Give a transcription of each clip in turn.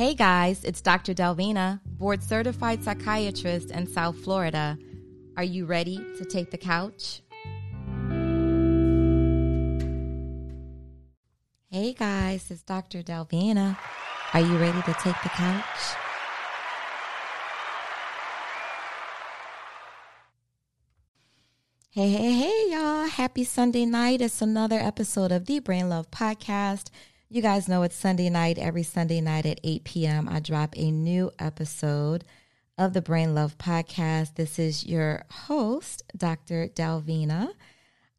Hey guys, it's Dr. Delvina, board certified psychiatrist in South Florida. Are you ready to take the couch? Hey guys, it's Dr. Delvina. Are you ready to take the couch? Hey, hey, hey, y'all. Happy Sunday night. It's another episode of the Brain Love Podcast. You guys know it's Sunday night. Every Sunday night at 8 p.m., I drop a new episode of the Brain Love Podcast. This is your host, Dr. Delvina.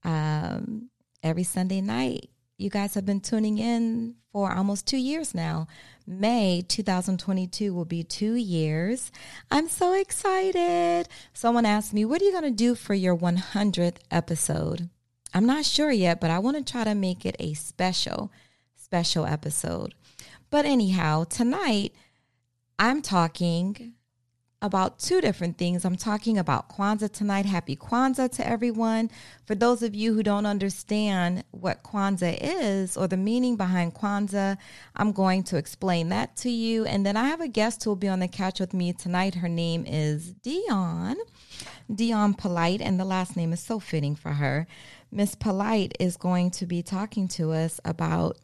Um, every Sunday night, you guys have been tuning in for almost two years now. May 2022 will be two years. I'm so excited. Someone asked me, What are you going to do for your 100th episode? I'm not sure yet, but I want to try to make it a special special episode. But anyhow, tonight I'm talking about two different things. I'm talking about Kwanzaa tonight. Happy Kwanzaa to everyone. For those of you who don't understand what Kwanzaa is or the meaning behind Kwanzaa, I'm going to explain that to you. And then I have a guest who will be on the couch with me tonight. Her name is Dionne, Dionne Polite, and the last name is so fitting for her. Miss Polite is going to be talking to us about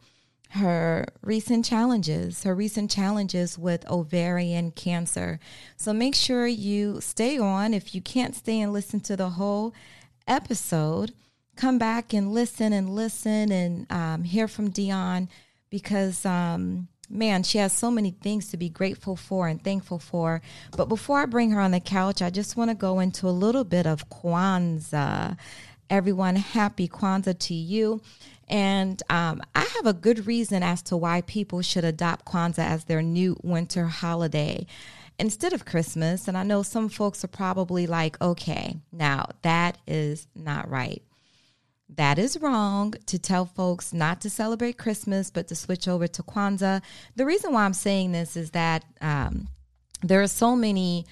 her recent challenges, her recent challenges with ovarian cancer. So make sure you stay on. If you can't stay and listen to the whole episode, come back and listen and listen and um, hear from Dionne because, um, man, she has so many things to be grateful for and thankful for. But before I bring her on the couch, I just want to go into a little bit of Kwanzaa. Everyone, happy Kwanzaa to you. And um, I have a good reason as to why people should adopt Kwanzaa as their new winter holiday instead of Christmas. And I know some folks are probably like, okay, now that is not right. That is wrong to tell folks not to celebrate Christmas, but to switch over to Kwanzaa. The reason why I'm saying this is that um, there are so many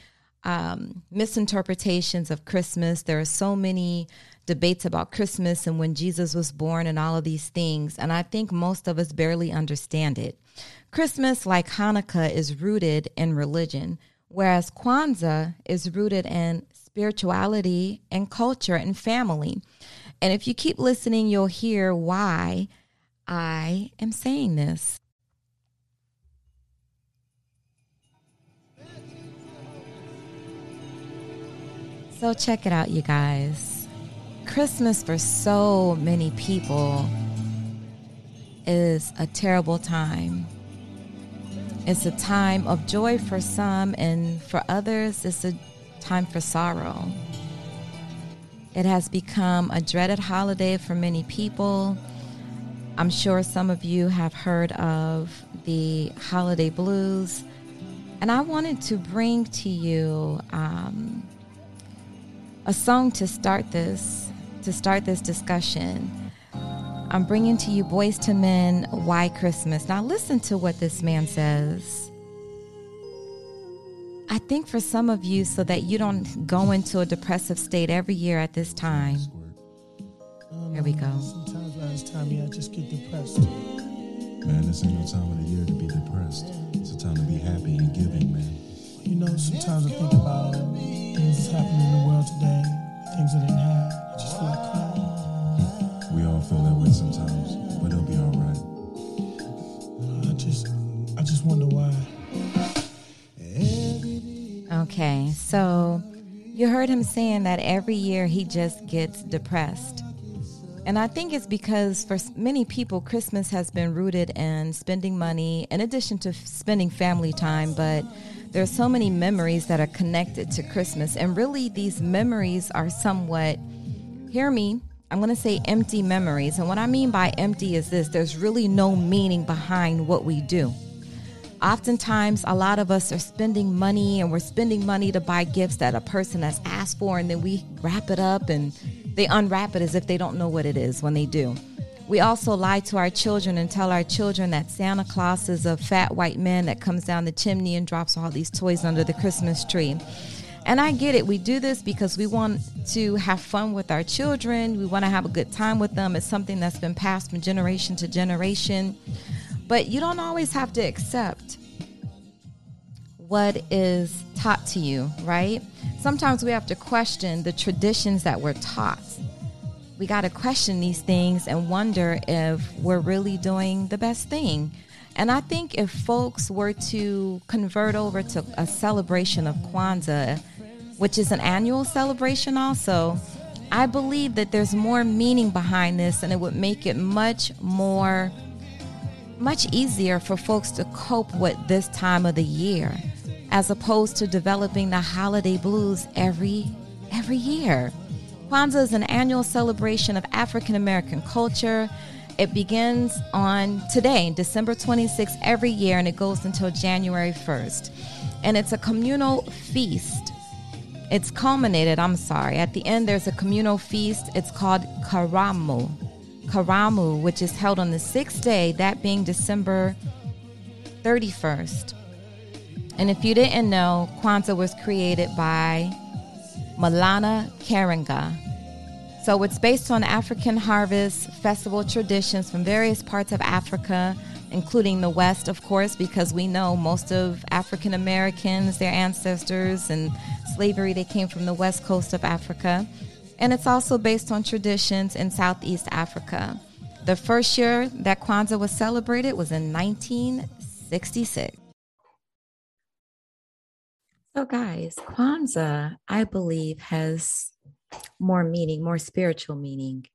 um, misinterpretations of Christmas. There are so many debates about Christmas and when Jesus was born and all of these things. And I think most of us barely understand it. Christmas, like Hanukkah, is rooted in religion, whereas Kwanzaa is rooted in spirituality and culture and family. And if you keep listening, you'll hear why I am saying this. So, check it out, you guys. Christmas for so many people is a terrible time. It's a time of joy for some, and for others, it's a time for sorrow. It has become a dreaded holiday for many people. I'm sure some of you have heard of the holiday blues. And I wanted to bring to you um, a song to start this to start this discussion, I'm bringing to you Boyz II Men, Why Christmas. Now, listen to what this man says. I think for some of you, so that you don't go into a depressive state every year at this time. Here we go. Sometimes around this time, yeah, I just get depressed. Man, this ain't no time of the year to be depressed. It's a time to be happy and giving, man. You know, sometimes I think about things that's happening in the world today, things I didn't have. I just feel like crying. We all feel that way sometimes, but it'll be all right. I just, I just wonder why. Okay, so you heard him saying that every year he just gets depressed. And I think it's because for many people, Christmas has been rooted in spending money, in addition to spending family time, but there are so many memories that are connected to Christmas. And really, these memories are somewhat, hear me, I'm going to say empty memories. And what I mean by empty is this there's really no meaning behind what we do. Oftentimes, a lot of us are spending money and we're spending money to buy gifts that a person has asked for, and then we wrap it up and they unwrap it as if they don't know what it is when they do. We also lie to our children and tell our children that Santa Claus is a fat white man that comes down the chimney and drops all these toys under the Christmas tree. And I get it. We do this because we want to have fun with our children. We want to have a good time with them. It's something that's been passed from generation to generation. But you don't always have to accept what is taught to you, right? Sometimes we have to question the traditions that we're taught. We got to question these things and wonder if we're really doing the best thing. And I think if folks were to convert over to a celebration of Kwanzaa, which is an annual celebration also, I believe that there's more meaning behind this and it would make it much more much easier for folks to cope with this time of the year as opposed to developing the holiday blues every every year. Kwanzaa is an annual celebration of African American culture. It begins on today, December 26th, every year, and it goes until January 1st. And it's a communal feast. It's culminated, I'm sorry. At the end, there's a communal feast. It's called Karamu. Karamu, which is held on the sixth day, that being December 31st. And if you didn't know, Kwanzaa was created by Maulana Karenga. So it's based on African harvest festival traditions from various parts of Africa, including the West, of course, because we know most of African Americans, their ancestors, and slavery, they came from the west coast of Africa and it's also based on traditions in Southeast Africa. The first year that Kwanzaa was celebrated was in 1966. So, guys, Kwanzaa, I believe, has more meaning, more spiritual meaning,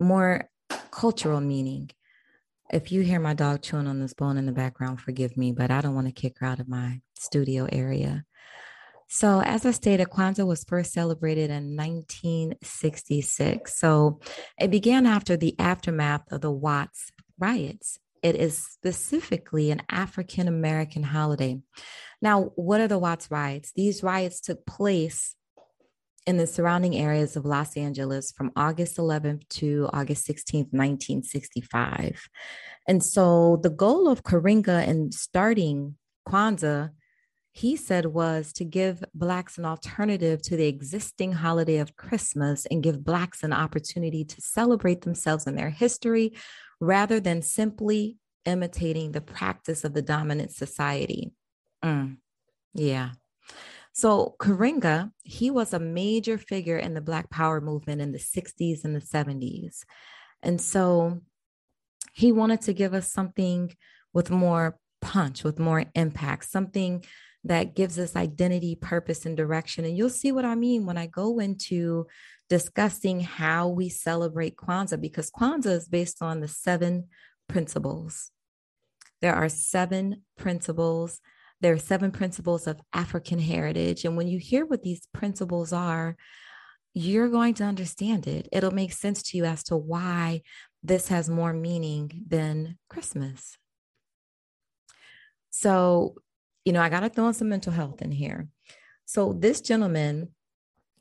more cultural meaning. If you hear my dog chewing on this bone in the background, forgive me, but I don't want to kick her out of my studio area. So, as I stated, Kwanzaa was first celebrated in 1966. So, it began after the aftermath of the Watts riots. It is specifically an African American holiday. Now, what are the Watts riots? These riots took place in the surrounding areas of Los Angeles from August 11th to August 16th, 1965. And so, the goal of Karenga in starting Kwanzaa he said was to give Blacks an alternative to the existing holiday of Christmas and give Blacks an opportunity to celebrate themselves and their history rather than simply imitating the practice of the dominant society. Mm, yeah. So Karenga, he was a major figure in the Black Power movement in the 60s and the 70s. And so he wanted to give us something with more punch, with more impact, something that gives us identity, purpose, and direction. And you'll see what I mean when I go into discussing how we celebrate Kwanzaa, because Kwanzaa is based on the seven principles. There are seven principles. There are seven principles of African heritage. And when you hear what these principles are, you're going to understand it. It'll make sense to you as to why this has more meaning than Christmas. So, you know, I got to throw in some mental health in here. So this gentleman,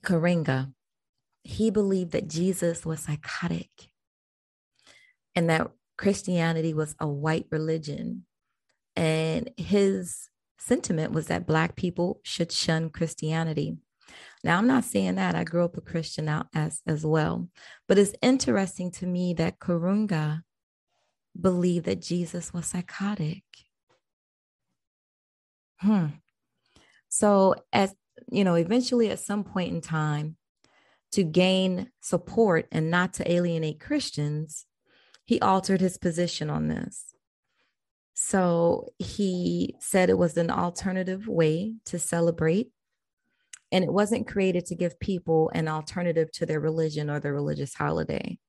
Karenga, he believed that Jesus was psychotic and that Christianity was a white religion. And his sentiment was that Black people should shun Christianity. Now, I'm not saying that. I grew up a Christian out as, as well. But it's interesting to me that Karenga believed that Jesus was psychotic. Hmm. So, as you know, eventually at some point in time, to gain support and not to alienate Christians, he altered his position on this. So he said it was an alternative way to celebrate. And it wasn't created to give people an alternative to their religion or their religious holiday.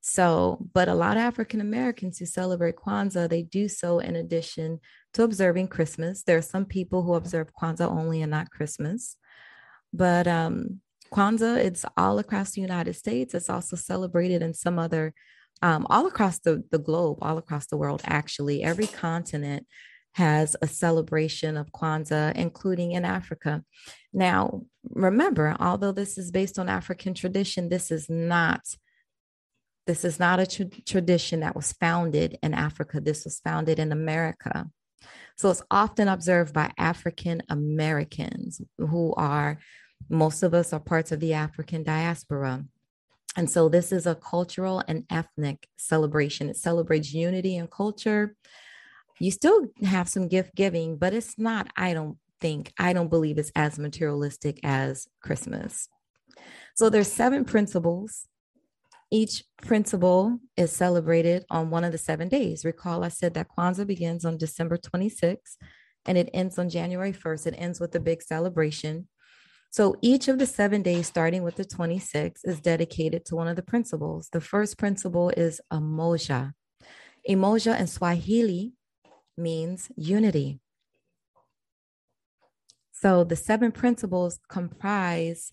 So, but a lot of African Americans who celebrate Kwanzaa, they do so in addition to observing Christmas. There are some people who observe Kwanzaa only and not Christmas. But um, Kwanzaa, it's all across the United States. It's also celebrated in some other, um, all across the, the globe, all across the world, actually. Every continent has a celebration of Kwanzaa, including in Africa. Now, remember, although this is based on African tradition, this is not this is not a tra- tradition that was founded in Africa. This was founded in America. So it's often observed by African Americans who are, most of us are parts of the African diaspora. And so this is a cultural and ethnic celebration. It celebrates unity and culture. You still have some gift giving, but it's not, I don't think, I don't believe it's as materialistic as Christmas. So there's seven principles. Each principle is celebrated on one of the seven days. Recall, I said that Kwanzaa begins on December 26th and it ends on January 1st. It ends with a big celebration. So each of the seven days, starting with the 26th, is dedicated to one of the principles. The first principle is Umoja. Umoja in Swahili means unity. So the seven principles comprise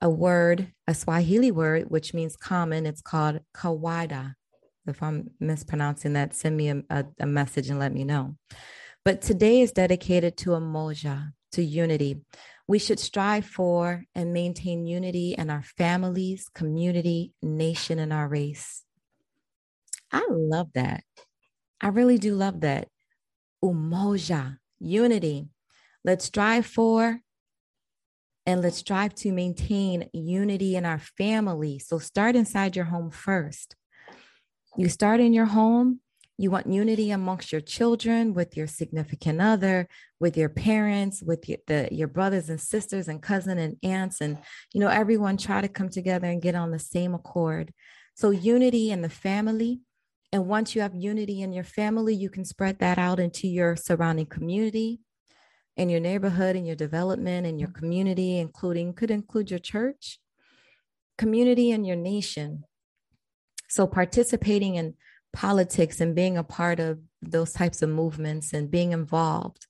a word, a Swahili word, which means common. It's called kawaida. If I'm mispronouncing that, send me a, a, a message and let me know. But today is dedicated to Umoja, to unity. We should strive for and maintain unity in our families, community, nation, and our race. I love that. I really do love that. Umoja, unity. Let's strive for and let's strive to maintain unity in our family. So start inside your home first. You start in your home. You want unity amongst your children, with your significant other, with your parents, with your, the, your brothers and sisters and cousin and aunts, and you know everyone try to come together and get on the same accord. So unity in the family, and once you have unity in your family, you can spread that out into your surrounding community, in your neighborhood, in your development, in your mm-hmm. community, including could include your church, community, and your nation. So, participating in politics and being a part of those types of movements and being involved,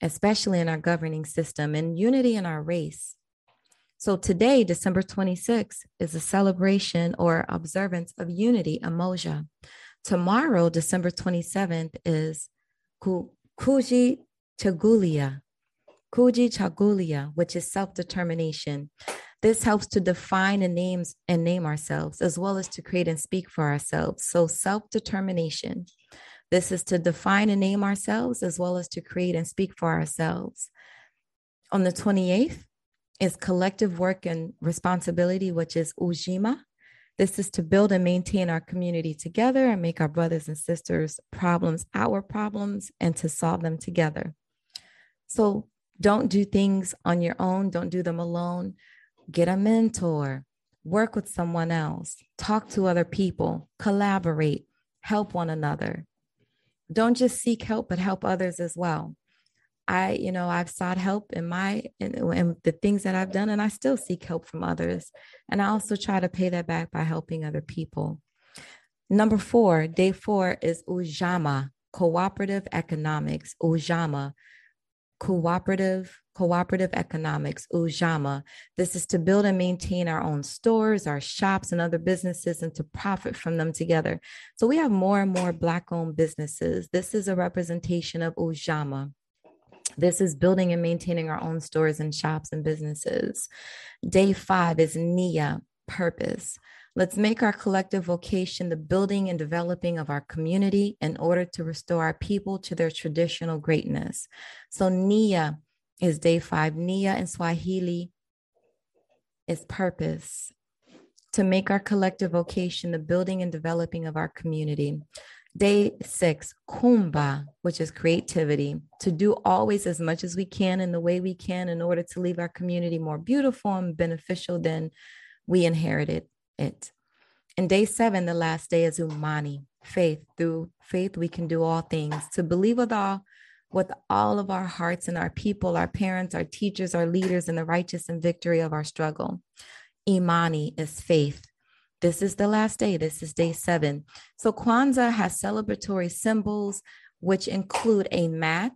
especially in our governing system and unity in our race. So, today, December 26th, is a celebration or observance of unity, Umoja. Tomorrow, December 27th, is Kuji Chagulia, Kujichagulia, which is self-determination. This helps to define and names and name ourselves, as well as to create and speak for ourselves. So self-determination. This is to define and name ourselves, as well as to create and speak for ourselves. On the 28th is collective work and responsibility, which is Ujima. This is to build and maintain our community together and make our brothers and sisters' problems our problems and to solve them together. So don't do things on your own, don't do them alone. Get a mentor, work with someone else, talk to other people, collaborate, help one another. Don't just seek help, but help others as well. I, you know, I've sought help in my in, in, the things that I've done, and I still seek help from others. And I also try to pay that back by helping other people. Number four, day four is Ujamaa, cooperative economics. Ujamaa, cooperative cooperative economics ujamaa. This is to build and maintain our own stores our shops and other businesses and to profit from them together. So we have more and more black owned businesses. This is a representation of ujamaa. This is building and maintaining our own stores and shops and businesses. Day five is nia purpose Let's make our collective vocation the building and developing of our community in order to restore our people to their traditional greatness. So, Nia is day five. Nia in Swahili is purpose to make our collective vocation the building and developing of our community. Day six, Kuumba, which is creativity, to do always as much as we can in the way we can in order to leave our community more beautiful and beneficial than we inherited it. And day seven, the last day is Imani, faith. Through faith, we can do all things. To believe with all, with all of our hearts and our people, our parents, our teachers, our leaders, in the righteous and victory of our struggle. Imani is faith. This is the last day. This is day seven. So Kwanzaa has celebratory symbols, which include a mat.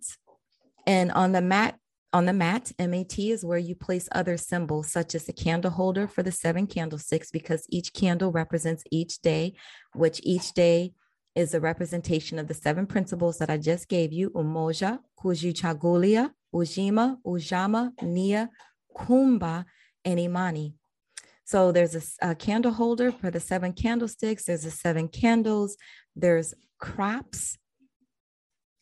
And on the mat on the mat, MAT is where you place other symbols, such as a candle holder for the seven candlesticks, because each candle represents each day, which each day is a representation of the seven principles that I just gave you Umoja, Kujichagulia, Ujima, Ujamaa, Nia, Kuumba, and Imani. So there's a, a, candle holder for the seven candlesticks. There's the seven candles. There's crops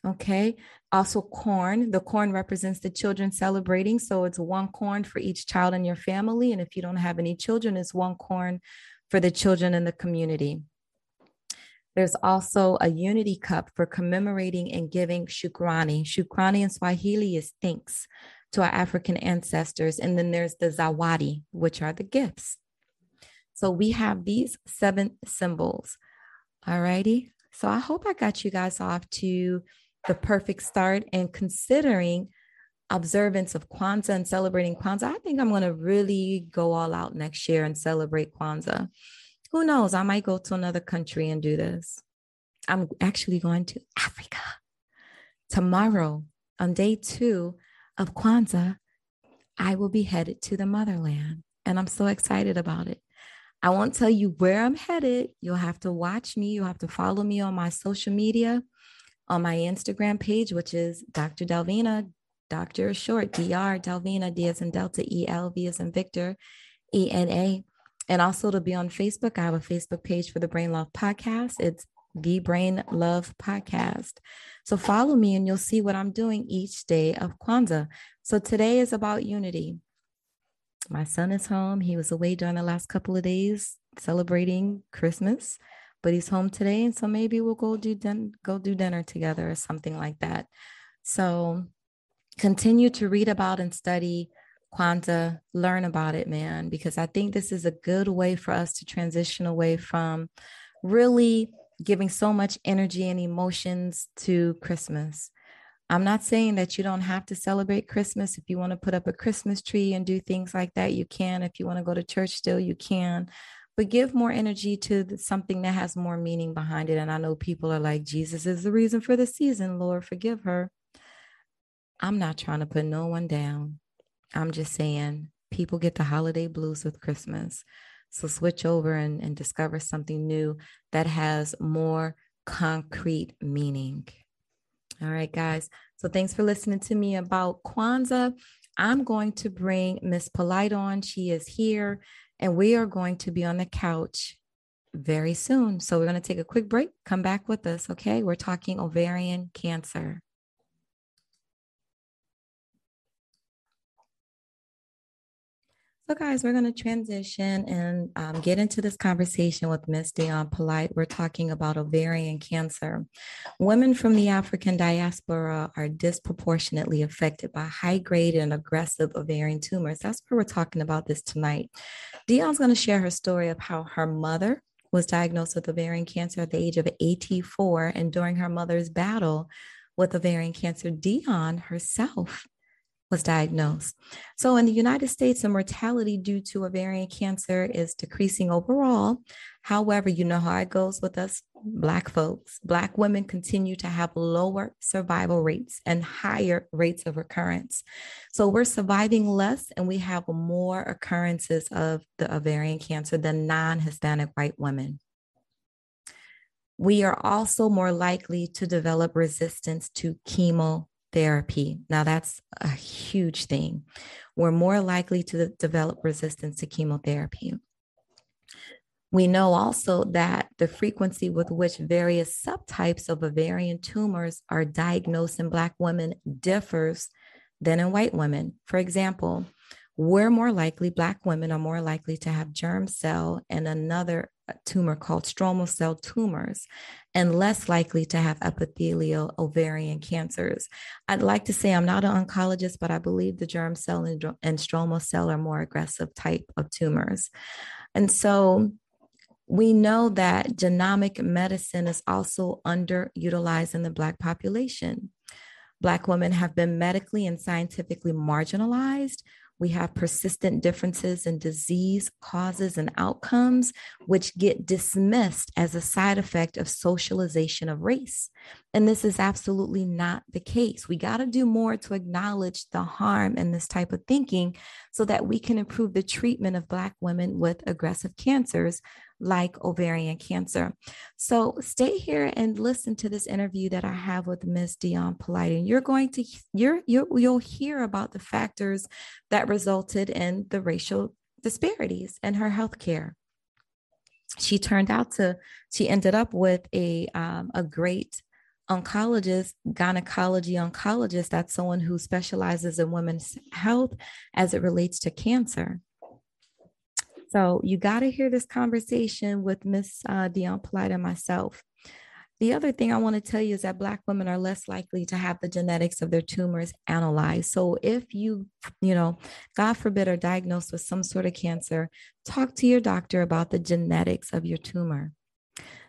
Okay. Also, corn. The corn represents the children celebrating. So it's one corn for each child in your family. And if you don't have any children, it's one corn for the children in the community. There's also a unity cup for commemorating and giving shukrani. Shukrani in Swahili is thanks to our African ancestors. And then there's the zawadi, which are the gifts. So we have these seven symbols. All righty. So I hope I got you guys off to the perfect start and considering observance of Kwanzaa and celebrating Kwanzaa, I think I'm going to really go all out next year and celebrate Kwanzaa. Who knows? I might go to another country and do this. I'm actually going to Africa tomorrow on day two of Kwanzaa. I will be headed to the motherland, and I'm so excited about it. I won't tell you where I'm headed. You'll have to watch me. You'll have to follow me on my social media, on my Instagram page, which is Dr. Delvina, Dr. Short, Dr. Delvina, D as in Delta, E L V as in Victor, E N A. And also to be on Facebook, I have a Facebook page for the Brain Love Podcast. It's the Brain Love Podcast. So follow me and you'll see what I'm doing each day of Kwanzaa. So today is about unity my son is home. He was away during the last couple of days celebrating Christmas, but he's home today, and so maybe we'll go do din- go do dinner together or something like that. So continue to read about and study Kwanzaa, learn about it, man, because I think this is a good way for us to transition away from really giving so much energy and emotions to Christmas. I'm not saying that you don't have to celebrate Christmas. If you want to put up a Christmas tree and do things like that, you can. If you want to go to church still, you can. But give more energy to something that has more meaning behind it. And I know people are like, Jesus is the reason for the season. Lord, forgive her. I'm not trying to put no one down. I'm just saying people get the holiday blues with Christmas. So switch over and, and discover something new that has more concrete meaning. All right, guys. So thanks for listening to me about Kwanzaa. I'm going to bring Miss Polite on. She is here, and we are going to be on the couch very soon. So we're going to take a quick break. Come back with us, okay? We're talking ovarian cancer. So, guys, we're going to transition and um, get into this conversation with Miss Dionne Polite. We're talking about ovarian cancer. Women from the African diaspora are disproportionately affected by high grade and aggressive ovarian tumors. That's where we're talking about this tonight. Dionne's going to share her story of how her mother was diagnosed with ovarian cancer at the age of 84. And during her mother's battle with ovarian cancer, Dionne herself was diagnosed. So, in the United States, the mortality due to ovarian cancer is decreasing overall. However, you know how it goes with us Black folks. Black women continue to have lower survival rates and higher rates of recurrence. So, we're surviving less and we have more occurrences of the ovarian cancer than non Hispanic white women. We are also more likely to develop resistance to chemo therapy. Now, that's a huge thing. We're more likely to develop resistance to chemotherapy. We know also that the frequency with which various subtypes of ovarian tumors are diagnosed in Black women differs than in white women. For example, we're more likely, Black women are more likely to have germ cell and another tumor called stromal cell tumors and less likely to have epithelial ovarian cancers. I'd like to say I'm not an oncologist, but I believe the germ cell and, and stromal cell are more aggressive type of tumors. And so we know that genomic medicine is also underutilized in the Black population. Black women have been medically and scientifically marginalized, we have persistent differences in disease causes and outcomes, which get dismissed as a side effect of socialization of race. And this is absolutely not the case. We got to do more to acknowledge the harm in this type of thinking so that we can improve the treatment of Black women with aggressive cancers like ovarian cancer. So stay here and listen to this interview that I have with Ms. Dionne Polite. And you're going to you're, you you'll hear about the factors that resulted in the racial disparities in her health care. She turned out to she ended up with a um, a great oncologist, gynecology oncologist, that's someone who specializes in women's health as it relates to cancer. So you got to hear this conversation with Miss uh, Dionne Polite and myself. the other thing I want to tell you is that Black women are less likely to have the genetics of their tumors analyzed. So if you, you know, God forbid, are diagnosed with some sort of cancer, talk to your doctor about the genetics of your tumor.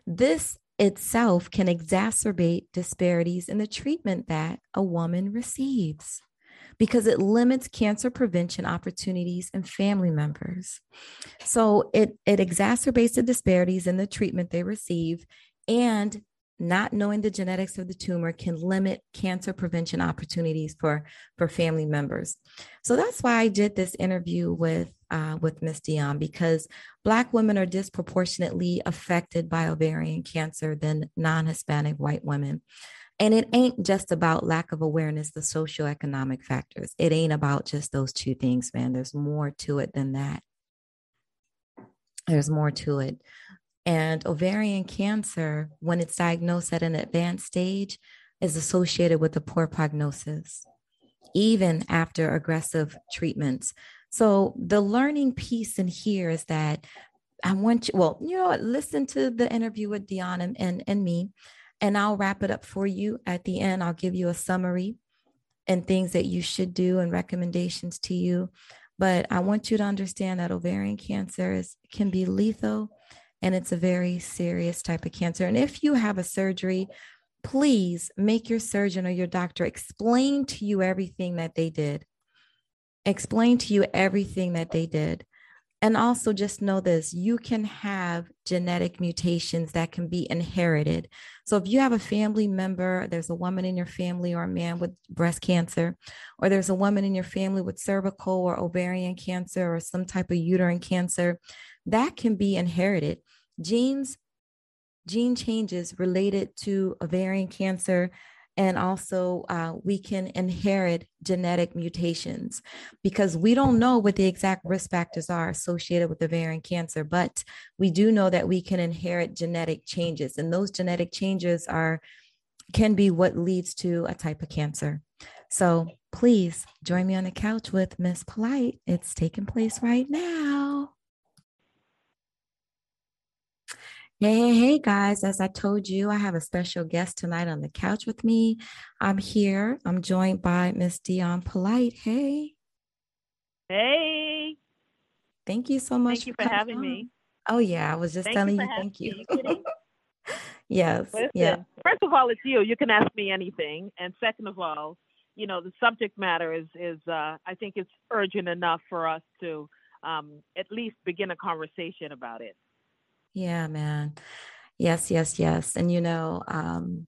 This itself can exacerbate disparities in the treatment that a woman receives because it limits cancer prevention opportunities and family members. So it, it exacerbates the disparities in the treatment they receive and not knowing the genetics of the tumor can limit cancer prevention opportunities for for family members so that's why i did this interview with uh, with miss dionne because black women are disproportionately affected by ovarian cancer than non-hispanic white women and it ain't just about lack of awareness the socioeconomic factors. It ain't about just those two things man. There's more to it than that. There's more to it. And ovarian cancer, when it's diagnosed at an advanced stage, is associated with a poor prognosis, even after aggressive treatments. So the learning piece in here is that I want you, well, you know listen to the interview with Dionne and, and, and me, and I'll wrap it up for you at the end. I'll give you a summary and things that you should do and recommendations to you. But I want you to understand that ovarian cancer is, can be lethal and it's a very serious type of cancer. And if you have a surgery, please make your surgeon or your doctor explain to you everything that they did. Explain to you everything that they did. And also just know this you can have genetic mutations that can be inherited. So if you have a family member, there's a woman in your family or a man with breast cancer, or there's a woman in your family with cervical or ovarian cancer or some type of uterine cancer, that can be inherited. Genes, gene changes related to ovarian cancer, and also uh, we can inherit genetic mutations because we don't know what the exact risk factors are associated with ovarian cancer, but we do know that we can inherit genetic changes, and those genetic changes are can be what leads to a type of cancer. So please join me on the couch with Miss Polite. It's taking place right now. Hey, hey, hey, guys. As I told you, I have a special guest tonight on the couch with me. I'm here. I'm joined by Miss Dionne Polite. Hey. Hey. Thank you so much. Thank you for, for having on. me. Oh, yeah. I was just thank telling you, you thank you. you yes. Listen, yeah. First of all, it's you. You can ask me anything. And second of all, you know, the subject matter is, is uh, I think it's urgent enough for us to um, at least begin a conversation about it. Yeah, man. Yes, yes, yes. And you know, um,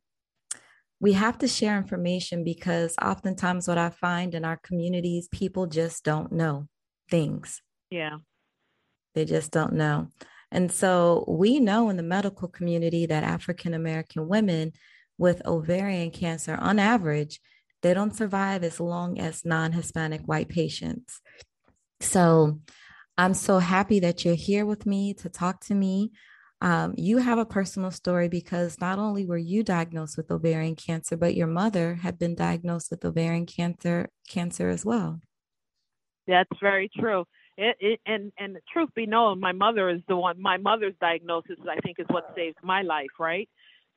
we have to share information because oftentimes what I find in our communities, people just don't know things. Yeah. They just don't know. And so we know in the medical community that African American women with ovarian cancer, on average, they don't survive as long as non Hispanic white patients. So I'm so happy that you're here with me to talk to me. Um, you have a personal story because not only were you diagnosed with ovarian cancer, but your mother had been diagnosed with ovarian cancer cancer as well. That's very true. It, it, and and truth be known, my mother is the one. My mother's diagnosis, I think, is what saved my life. Right.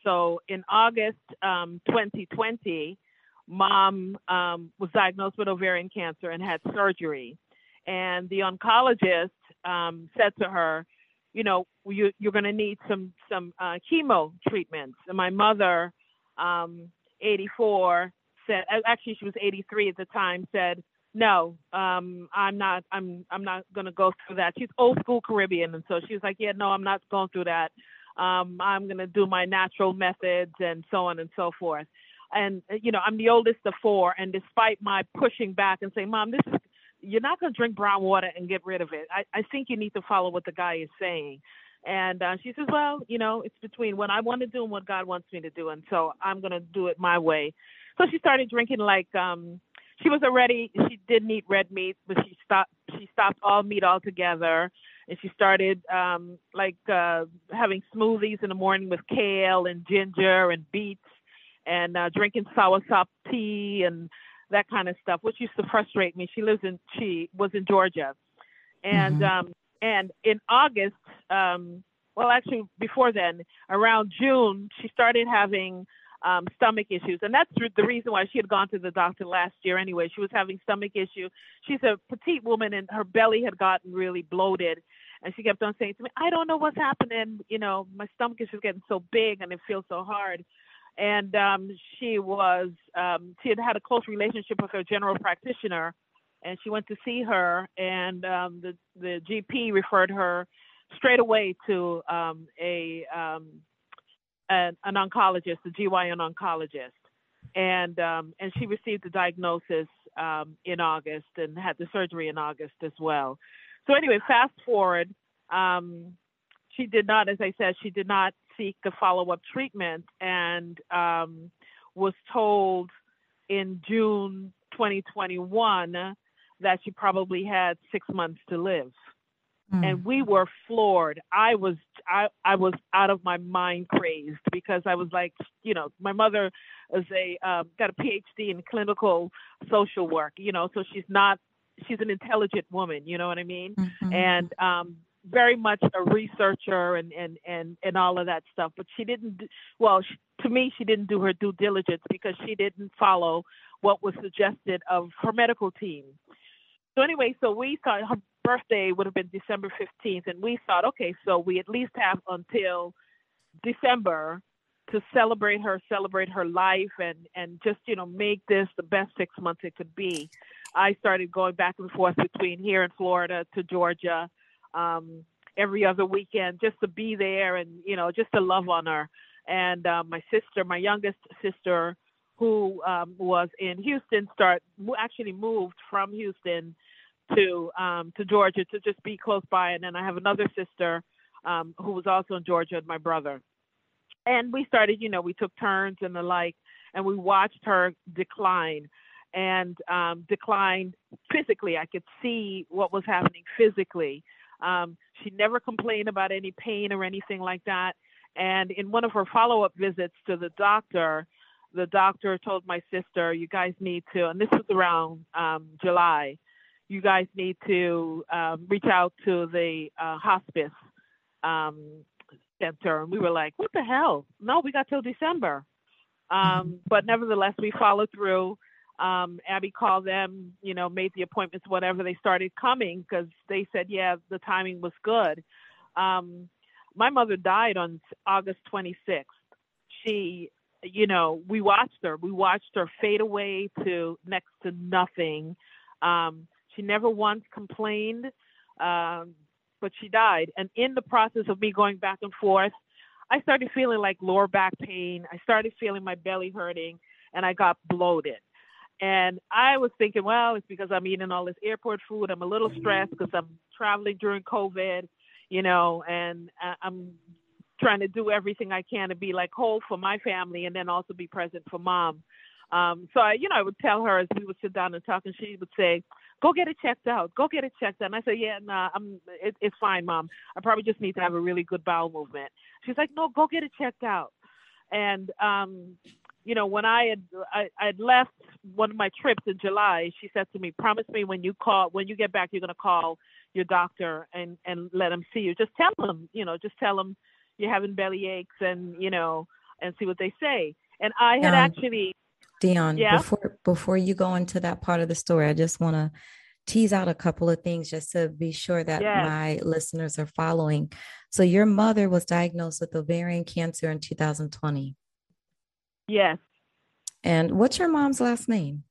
So in August um, 2020, mom um, was diagnosed with ovarian cancer and had surgery and the oncologist um, said to her, you know, you, are going to need some some uh, chemo treatments. And my mother, um, 84, said actually she was 83 at the time, said, no, um, I'm not. I'm I'm not going to go through that. She's old school Caribbean, and so she was like, yeah, no, I'm not going through that. Um, I'm going to do my natural methods and so on and so forth. And you know, I'm the oldest of four, and despite my pushing back and saying, Mom, this is you're not going to drink brown water and get rid of it. I, I think you need to follow what the guy is saying. And uh, she says, well, you know, it's between what I want to do and what God wants me to do. And so I'm going to do it my way. So she started drinking like, um, she was already, she didn't eat red meat, but she stopped, she stopped all meat altogether. And she started um, like uh, having smoothies in the morning with kale and ginger and beets and uh, drinking soursop tea and that kind of stuff, which used to frustrate me. She lives in she was in Georgia, and mm-hmm. um, and in August, um, well, actually, before then, around June, she started having um, stomach issues, and that's the reason why she had gone to the doctor last year. Anyway, she was having stomach issue. She's a petite woman, and her belly had gotten really bloated, and she kept on saying to me, "I don't know what's happening. You know, my stomach is just getting so big, and it feels so hard." And um, she was um, she had had a close relationship with her general practitioner, and she went to see her, and um, the the GP referred her straight away to um, a um, an, an, oncologist, a GYN oncologist, and um, and she received the diagnosis in August and had the surgery in August as well. So anyway, fast forward, she did not, as I said, she did not seek a follow up treatment and um, was told in June 2021 that she probably had six months to live. Mm. And we were floored. I was I, I was out of my mind crazed because I was like, you know, my mother is a um, got a PhD in clinical social work, you know, so she's not she's an intelligent woman, you know what I mean? Mm-hmm. And um very much a researcher and and and and all of that stuff but she didn't well she, to me she didn't do her due diligence because she didn't follow what was suggested of her medical team. So anyway so we thought her birthday would have been december 15th and we thought okay so we at least have until december to celebrate her celebrate her life and and just you know make this the best six months it could be. I started going back and forth between here in florida to georgia um, every other weekend just to be there and you know just to love on her. And uh, my sister, my youngest sister, who um, was in Houston, start actually moved from Houston to um, to Georgia to just be close by. And then I have another sister um, who was also in Georgia, and my brother. And we started, you know, we took turns and the like, and we watched her decline and um, decline physically. I could see what was happening physically. Um, she never complained about any pain or anything like that. And in one of her follow up visits to the doctor, the doctor told my sister, You guys need to, and this was around um, July, you guys need to um, reach out to the uh, hospice um, center. And we were like, What the hell? No, we got till December. Um, but nevertheless, we followed through um, Abby called them, you know, made the appointments, whatever. They started coming because they said, yeah, the timing was good. Um, my mother died on August 26th. She, you know, we watched her. We watched her fade away to next to nothing. Um, she never once complained, um, but she died. And in the process of me going back and forth, I started feeling like lower back pain. I started feeling my belly hurting, and I got bloated. And I was thinking, well, it's because I'm eating all this airport food. I'm a little stressed because I'm traveling during COVID, you know, and I'm trying to do everything I can to be like whole for my family and then also be present for mom. Um, so I, you know, I would tell her as we would sit down and talk, and she would say, "Go get it checked out. Go get it checked out." And I said, "Yeah, nah, I'm. It, it's fine, mom. I probably just need to have a really good bowel movement." She's like, "No, go get it checked out." And um, you know, when I had I had left one of my trips in July, she said to me, "Promise me when you call when you get back, you're going to call your doctor and and let him see you. Just tell him, you know, just tell him you're having belly aches and you know, and see what they say." And I had actually, Dionne, yeah? before before you go into that part of the story, I just want to tease out a couple of things just to be sure that yes. my listeners are following. So, your mother was diagnosed with ovarian cancer in 2020. Yes. And what's your mom's last name?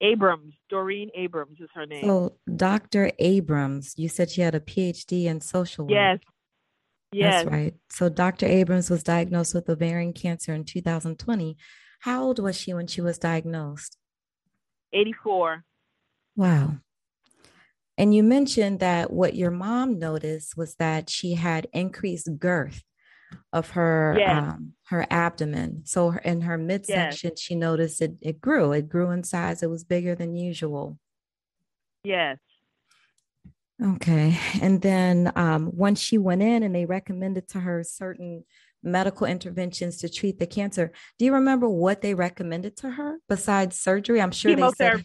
Abrams. Doreen Abrams is her name. So, Dr. Abrams, you said she had a PhD in social work. Yes. Yes. That's right. So, Dr. Abrams was diagnosed with ovarian cancer in 2020. How old was she when she was diagnosed? 84. Wow. And you mentioned that what your mom noticed was that she had increased girth of her yes. um, her abdomen. So in her midsection, yes. she noticed it it grew. It grew in size. It was bigger than usual. Yes. Okay. And then um, once she went in and they recommended to her certain medical interventions to treat the cancer, do you remember what they recommended to her besides surgery? I'm sure they said.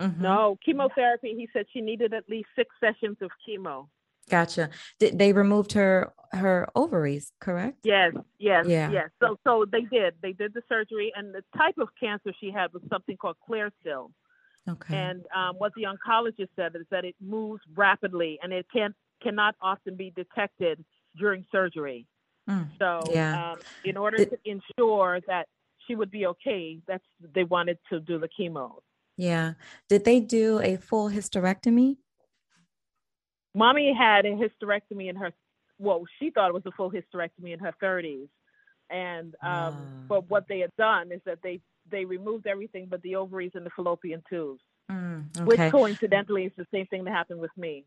Mm-hmm. No, chemotherapy. He said she needed at least six sessions of chemo. Gotcha. Did they removed her her ovaries, correct? Yes, yes, Yeah. yes. So so they did. They did the surgery, and the type of cancer she had was something called clear cell. Okay. And um, what the oncologist said is that it moves rapidly, and it can cannot often be detected during surgery. Mm, So Yeah. um, in order Did- to ensure that she would be okay, that's they wanted to do the chemo. yeah. Did they do a full hysterectomy? Mommy had a hysterectomy in her, well, she thought it was a full hysterectomy in her 30s. And um, Ah. but what they had done is that they they removed everything but the ovaries and the fallopian tubes, Mm, which coincidentally is the same thing that happened with me.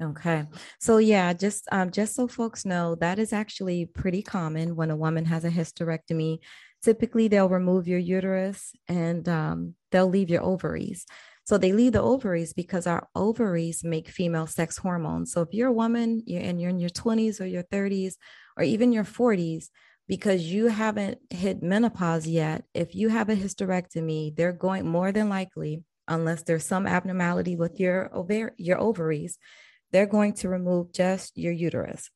Okay. So yeah, just um just so folks know, that is actually pretty common when a woman has a hysterectomy. Typically they'll remove your uterus and um they'll leave your ovaries. So they leave the ovaries because our ovaries make female sex hormones. So if you're a woman you're, and you're in your 20s or your 30s or even your 40s, because you haven't hit menopause yet, if you have a hysterectomy, they're going more than likely, unless there's some abnormality with your ovar- your ovaries, they're going to remove just your uterus.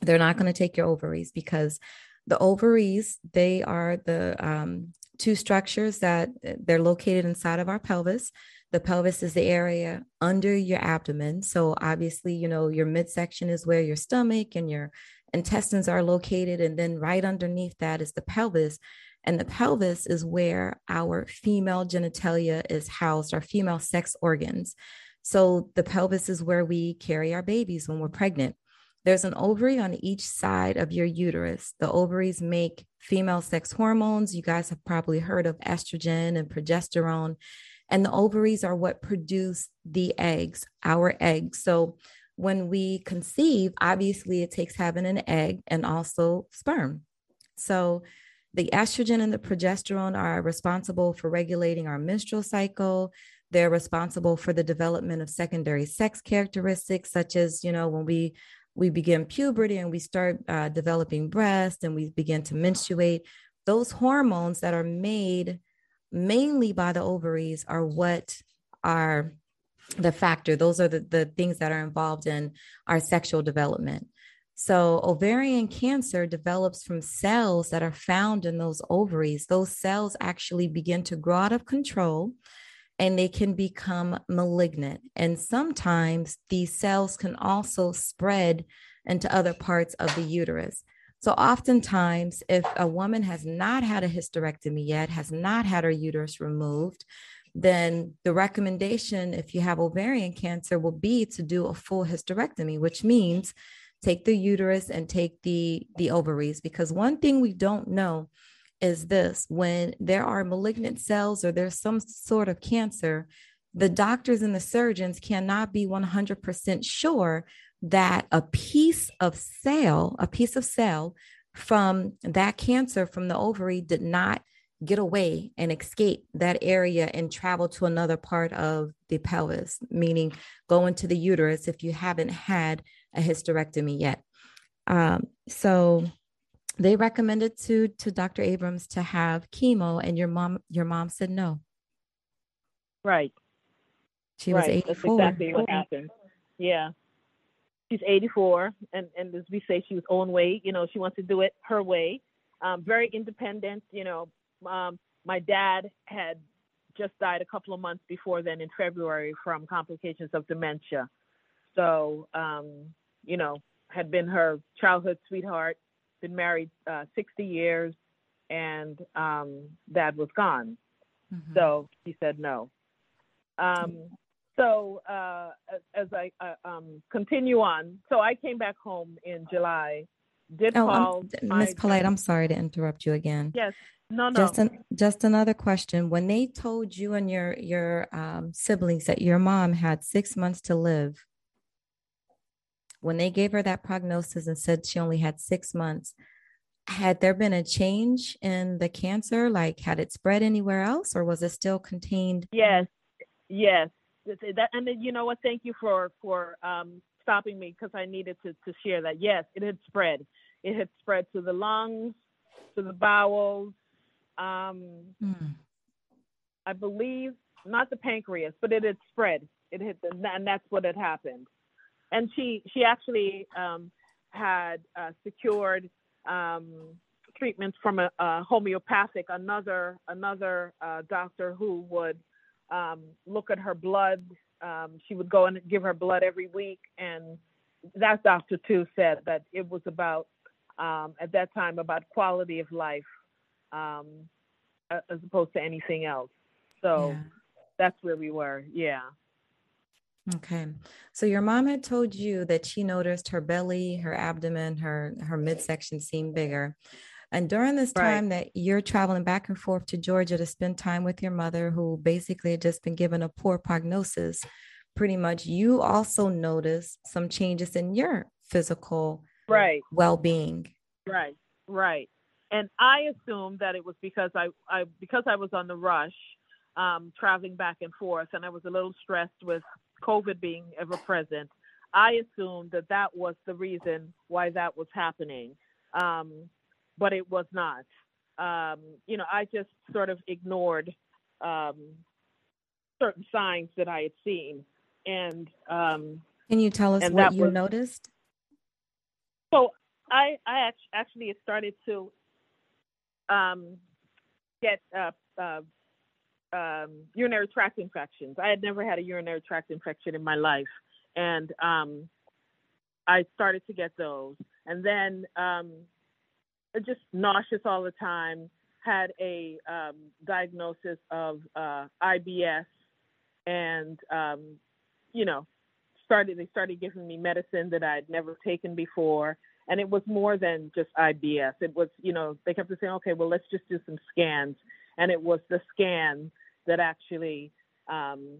They're not going to take your ovaries because the ovaries, they are the um, two structures that uh, they're located inside of our pelvis. The pelvis is the area under your abdomen. So obviously, you know, your midsection is where your stomach and your intestines are located. And then right underneath that is the pelvis. And the pelvis is where our female genitalia is housed, our female sex organs. So the pelvis is where we carry our babies when we're pregnant. There's an ovary on each side of your uterus. The ovaries make female sex hormones. You guys have probably heard of estrogen and progesterone. And the ovaries are what produce the eggs, our eggs. So when we conceive, obviously it takes having an egg and also sperm. So the estrogen and the progesterone are responsible for regulating our menstrual cycle. They're responsible for the development of secondary sex characteristics, such as, you know, when we we begin puberty and we start uh, developing breasts and we begin to menstruate. Those hormones that are made mainly by the ovaries are what are the factor. Those are the, the things that are involved in our sexual development. So, ovarian cancer develops from cells that are found in those ovaries. Those cells actually begin to grow out of control and they can become malignant. And sometimes these cells can also spread into other parts of the uterus. So, oftentimes, if a woman has not had a hysterectomy yet, has not had her uterus removed, then the recommendation, if you have ovarian cancer, will be to do a full hysterectomy, which means take the uterus and take the the ovaries because one thing we don't know is this when there are malignant cells or there's some sort of cancer the doctors and the surgeons cannot be 100% sure that a piece of cell a piece of cell from that cancer from the ovary did not get away and escape that area and travel to another part of the pelvis meaning go into the uterus if you haven't had a hysterectomy yet. Um, so they recommended to to Dr. Abrams to have chemo, and your mom your mom said no. Right. She was right. eighty That's exactly what happened. Yeah. She's 84, and, and as we say, she was own way. You know, she wants to do it her way. Um, very independent. You know, um, my dad had just died a couple of months before then in February from complications of dementia. So, um, you know, had been her childhood sweetheart, been married uh, 60 years, and um, dad was gone. Mm-hmm. So he said no. Um, so uh, as I uh, um, continue on, so I came back home in July. Did Oh, call um, Miss Polite, I'm sorry to interrupt you again. Yes, no, no. Just an, just another question. When they told you and your your um, siblings that your mom had six months to live, when they gave her that prognosis and said she only had six months, had there been a change in the cancer? Like, had it spread anywhere else, or was it still contained? Yes, yes. That, and then, you know what? Thank you for for um, stopping me because I needed to to share that. Yes, it had spread. It had spread to the lungs, to the bowels. Um, Hmm. I believe not the pancreas, but it had spread. It had, and that's what had happened. And she she actually um, had uh, secured um, treatments from a, a, homeopathic another another uh, doctor who would um, look at her blood. Um, she would go and give her blood every week, and that doctor too said that it was about um, at that time about quality of life um, as opposed to anything else. So yeah. that's where we were. Yeah. Okay. So your mom had told you that she noticed her belly, her abdomen, her her midsection seemed bigger. And during this time right. that you're traveling back and forth to Georgia to spend time with your mother, who basically had just been given a poor prognosis, pretty much you also noticed some changes in your physical right well-being. Right, right. And I assumed that it was because I, I because I was on the rush, um, traveling back and forth, and I was a little stressed with COVID being ever present. I assumed that that was the reason why that was happening. Um, but it was not. Um, you know, I just sort of ignored um, certain signs that I had seen, and um, can you tell us what you was, noticed? So I, I actually started to um, get uh, uh, um, urinary tract infections. I had never had a urinary tract infection in my life, and um, I started to get those. And then um, just nauseous all the time. Had a um, diagnosis of uh, IBS, and um, you know, started they started giving me medicine that I'd never taken before, and it was more than just IBS. It was, you know, they kept saying, okay, well, let's just do some scans, and it was the scan that actually um,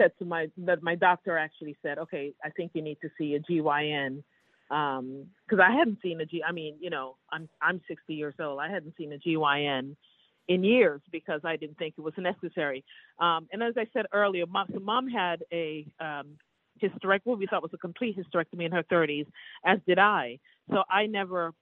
said to my that my doctor actually said, okay, I think you need to see a GYN um because i hadn't seen a g i mean you know i'm i'm 60 years old. I hadn't seen a gyn in years because i didn't think it was necessary. Um and as i said earlier mom, so mom had a um hysterectomy what we thought was a complete hysterectomy in her 30s as did i. So i never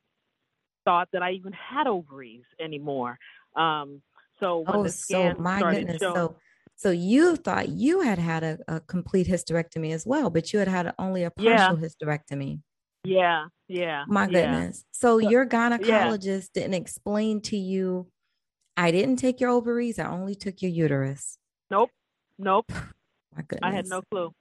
thought that i even had ovaries anymore. Um so when oh, the scan so my goodness showing, so so you thought you had had a, a, complete hysterectomy as well, but you had had only a partial yeah. hysterectomy. Yeah, yeah. My goodness. Yeah. So, so, your gynecologist yeah. didn't explain to you, I didn't take your ovaries, I only took your uterus. Nope. Nope. My goodness. I had no clue.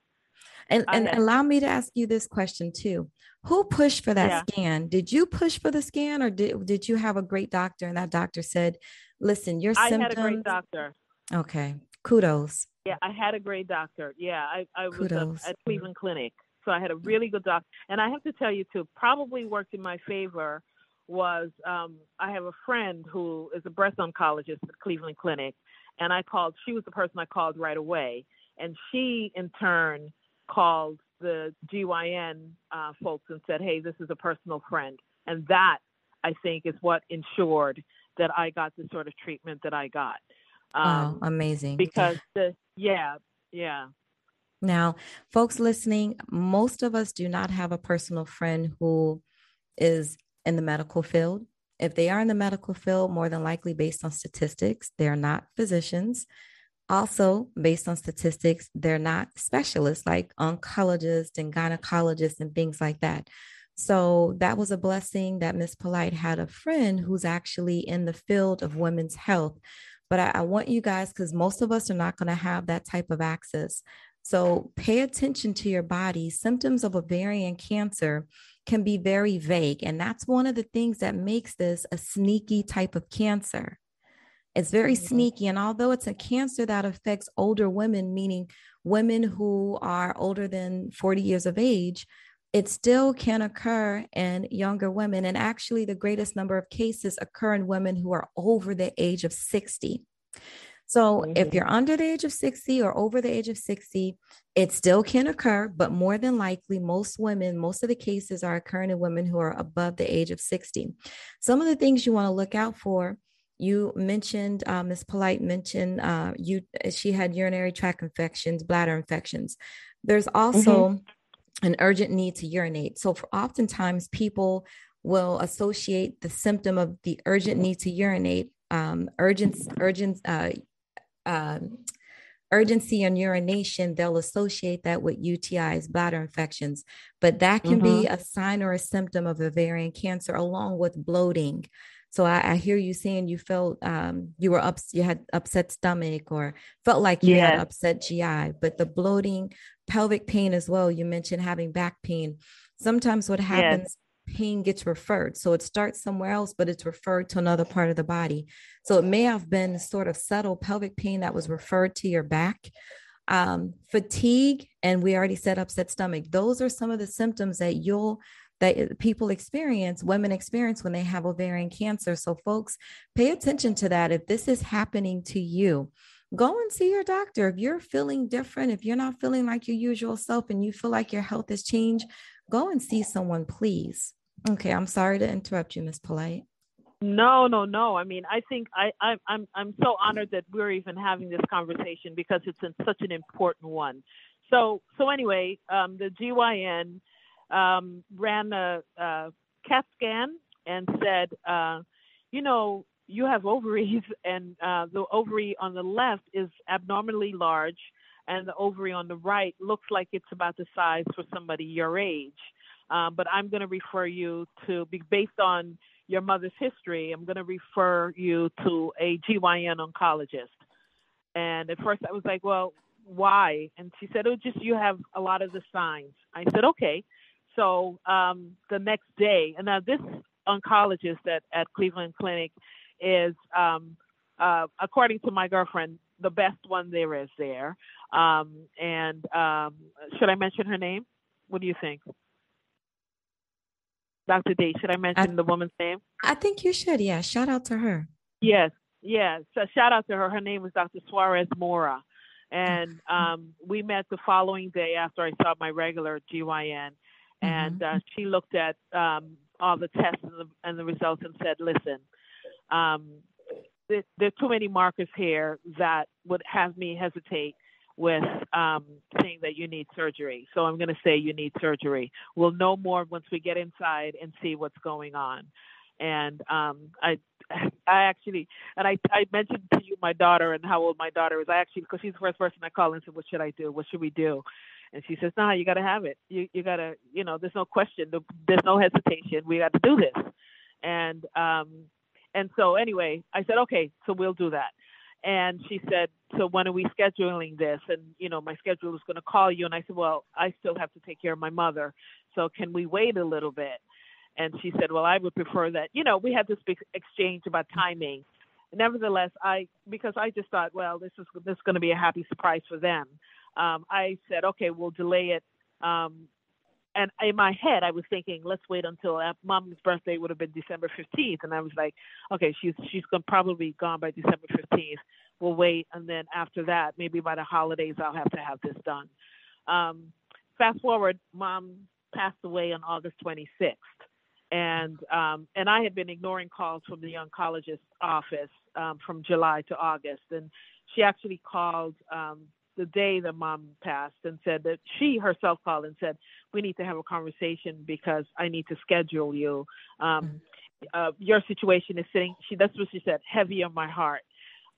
And and allow me to ask you this question too. Who pushed for that yeah. scan? Did you push for the scan or did, did you have a great doctor and that doctor said, listen, your I symptoms. I had a great doctor. Okay. Kudos. Yeah, I had a great doctor. Yeah, I, I was at Cleveland Clinic. So I had a really good doctor. And I have to tell you, too, probably worked in my favor was um, I have a friend who is a breast oncologist at Cleveland Clinic. And I called, she was the person I called right away. And she, in turn, called the GYN uh, folks and said, hey, this is a personal friend. And that, I think, is what ensured that I got the sort of treatment that I got. Um, wow, amazing. Because the, yeah, yeah. Now, folks listening, most of us do not have a personal friend who is in the medical field. If they are in the medical field, more than likely based on statistics, they're not physicians. Also, based on statistics, they're not specialists like oncologists and gynecologists and things like that. So that was a blessing that Miss Polite had a friend who's actually in the field of women's health. But I, I want you guys, because most of us are not going to have that type of access. So pay attention to your body. Symptoms of ovarian cancer can be very vague. And that's one of the things that makes this a sneaky type of cancer. It's very mm-hmm. sneaky. And although it's a cancer that affects older women, meaning women who are older than 40 years of age, it still can occur in younger women. And actually, the greatest number of cases occur in women who are over the age of 60. So mm-hmm. if you're under the age of 60 or over the age of 60, it still can occur, but more than likely, most women, most of the cases are occurring in women who are above the age of 60. Some of the things you want to look out for. You mentioned uh, Miss Polite mentioned uh, you she had urinary tract infections, bladder infections. There's also mm-hmm. an urgent need to urinate. So for oftentimes people will associate the symptom of the urgent need to urinate um, urgent urgent uh, um, urgency and urination, they'll associate that with UTIs, bladder infections, but that can mm-hmm. be a sign or a symptom of ovarian cancer along with bloating. So I, I hear you saying you felt um, you were up, you had upset stomach or felt like you yes. had upset GI, but the bloating, pelvic pain as well. You mentioned having back pain. Sometimes what happens pain gets referred. So it starts somewhere else, but it's referred to another part of the body. So it may have been sort of subtle pelvic pain that was referred to your back. Um, fatigue, and we already said upset stomach. Those are some of the symptoms that you'll that people experience, women experience when they have ovarian cancer. So, folks, pay attention to that. If this is happening to you, go and see your doctor. If you're feeling different, if you're not feeling like your usual self and you feel like your health has changed, go and see someone, please. Okay, I'm sorry to interrupt you, Miss Polite. No, no, no. I mean, I think I, I, I'm I'm so honored that we're even having this conversation because it's such an important one. So so anyway, um, the GYN um, ran a, a, CAT scan and said, uh, you know, you have ovaries, and uh, the ovary on the left is abnormally large, and the ovary on the right looks like it's about the size for somebody your age. Um, but I'm going to refer you to, based on your mother's history, I'm going to refer you to a GYN oncologist. And at first I was like, well, why? And she said, oh, just you have a lot of the signs. I said, okay. So um, the next day, and now this oncologist at, at Cleveland Clinic is, um, uh, according to my girlfriend, the best one there is there. Um, and um, should I mention her name? What do you think? Dr. Day. Should I mention I, the woman's name? I think you should. Yeah. Shout out to her. Yes. Yes. So shout out to her. Her name was Dr. Suarez Mora. And um, we met the following day after I saw my regular GYN. And mm-hmm. uh, she looked at um, all the tests and the, and the, results and said, listen, um, there, there are too many markers here that would have me hesitate with um, saying that you need surgery. So I'm going to say you need surgery. We'll know more once we get inside and see what's going on. And um, I, I actually, and I, I mentioned to you my daughter and how old my daughter is. I actually, because she's the first person I call and said, "What should I do? What should we do?" And she says, "Nah, you got to have it. You, you got to, you know, there's no question. There's no hesitation. We got to do this." And um, and so anyway, I said, "Okay, so we'll do that." And she said, So when are we scheduling this? And, you know, my schedule is going to call you. And I said, Well, I still have to take care of my mother. So can we wait a little bit? And she said, Well, I would prefer that. You know, we had this big exchange about timing. Nevertheless, I, because I just thought, well, this is this is going to be a happy surprise for them. Um, I said, okay, we'll delay it um, and in my head I was thinking, let's wait until uh, mom's birthday would have been December 15th, and I was like, okay, she's she's gonna probably gone by December 15th. We'll wait, and then after that, maybe by the holidays, I'll have to have this done. Um, fast forward, mom passed away on August 26th, and um, and I had been ignoring calls from the oncologist office um, from July to August, and she actually called um, the day the mom passed and said that she herself called and said, We need to have a conversation because I need to schedule you. Um, mm. uh, your situation is sitting, she, that's what she said, heavy on my heart.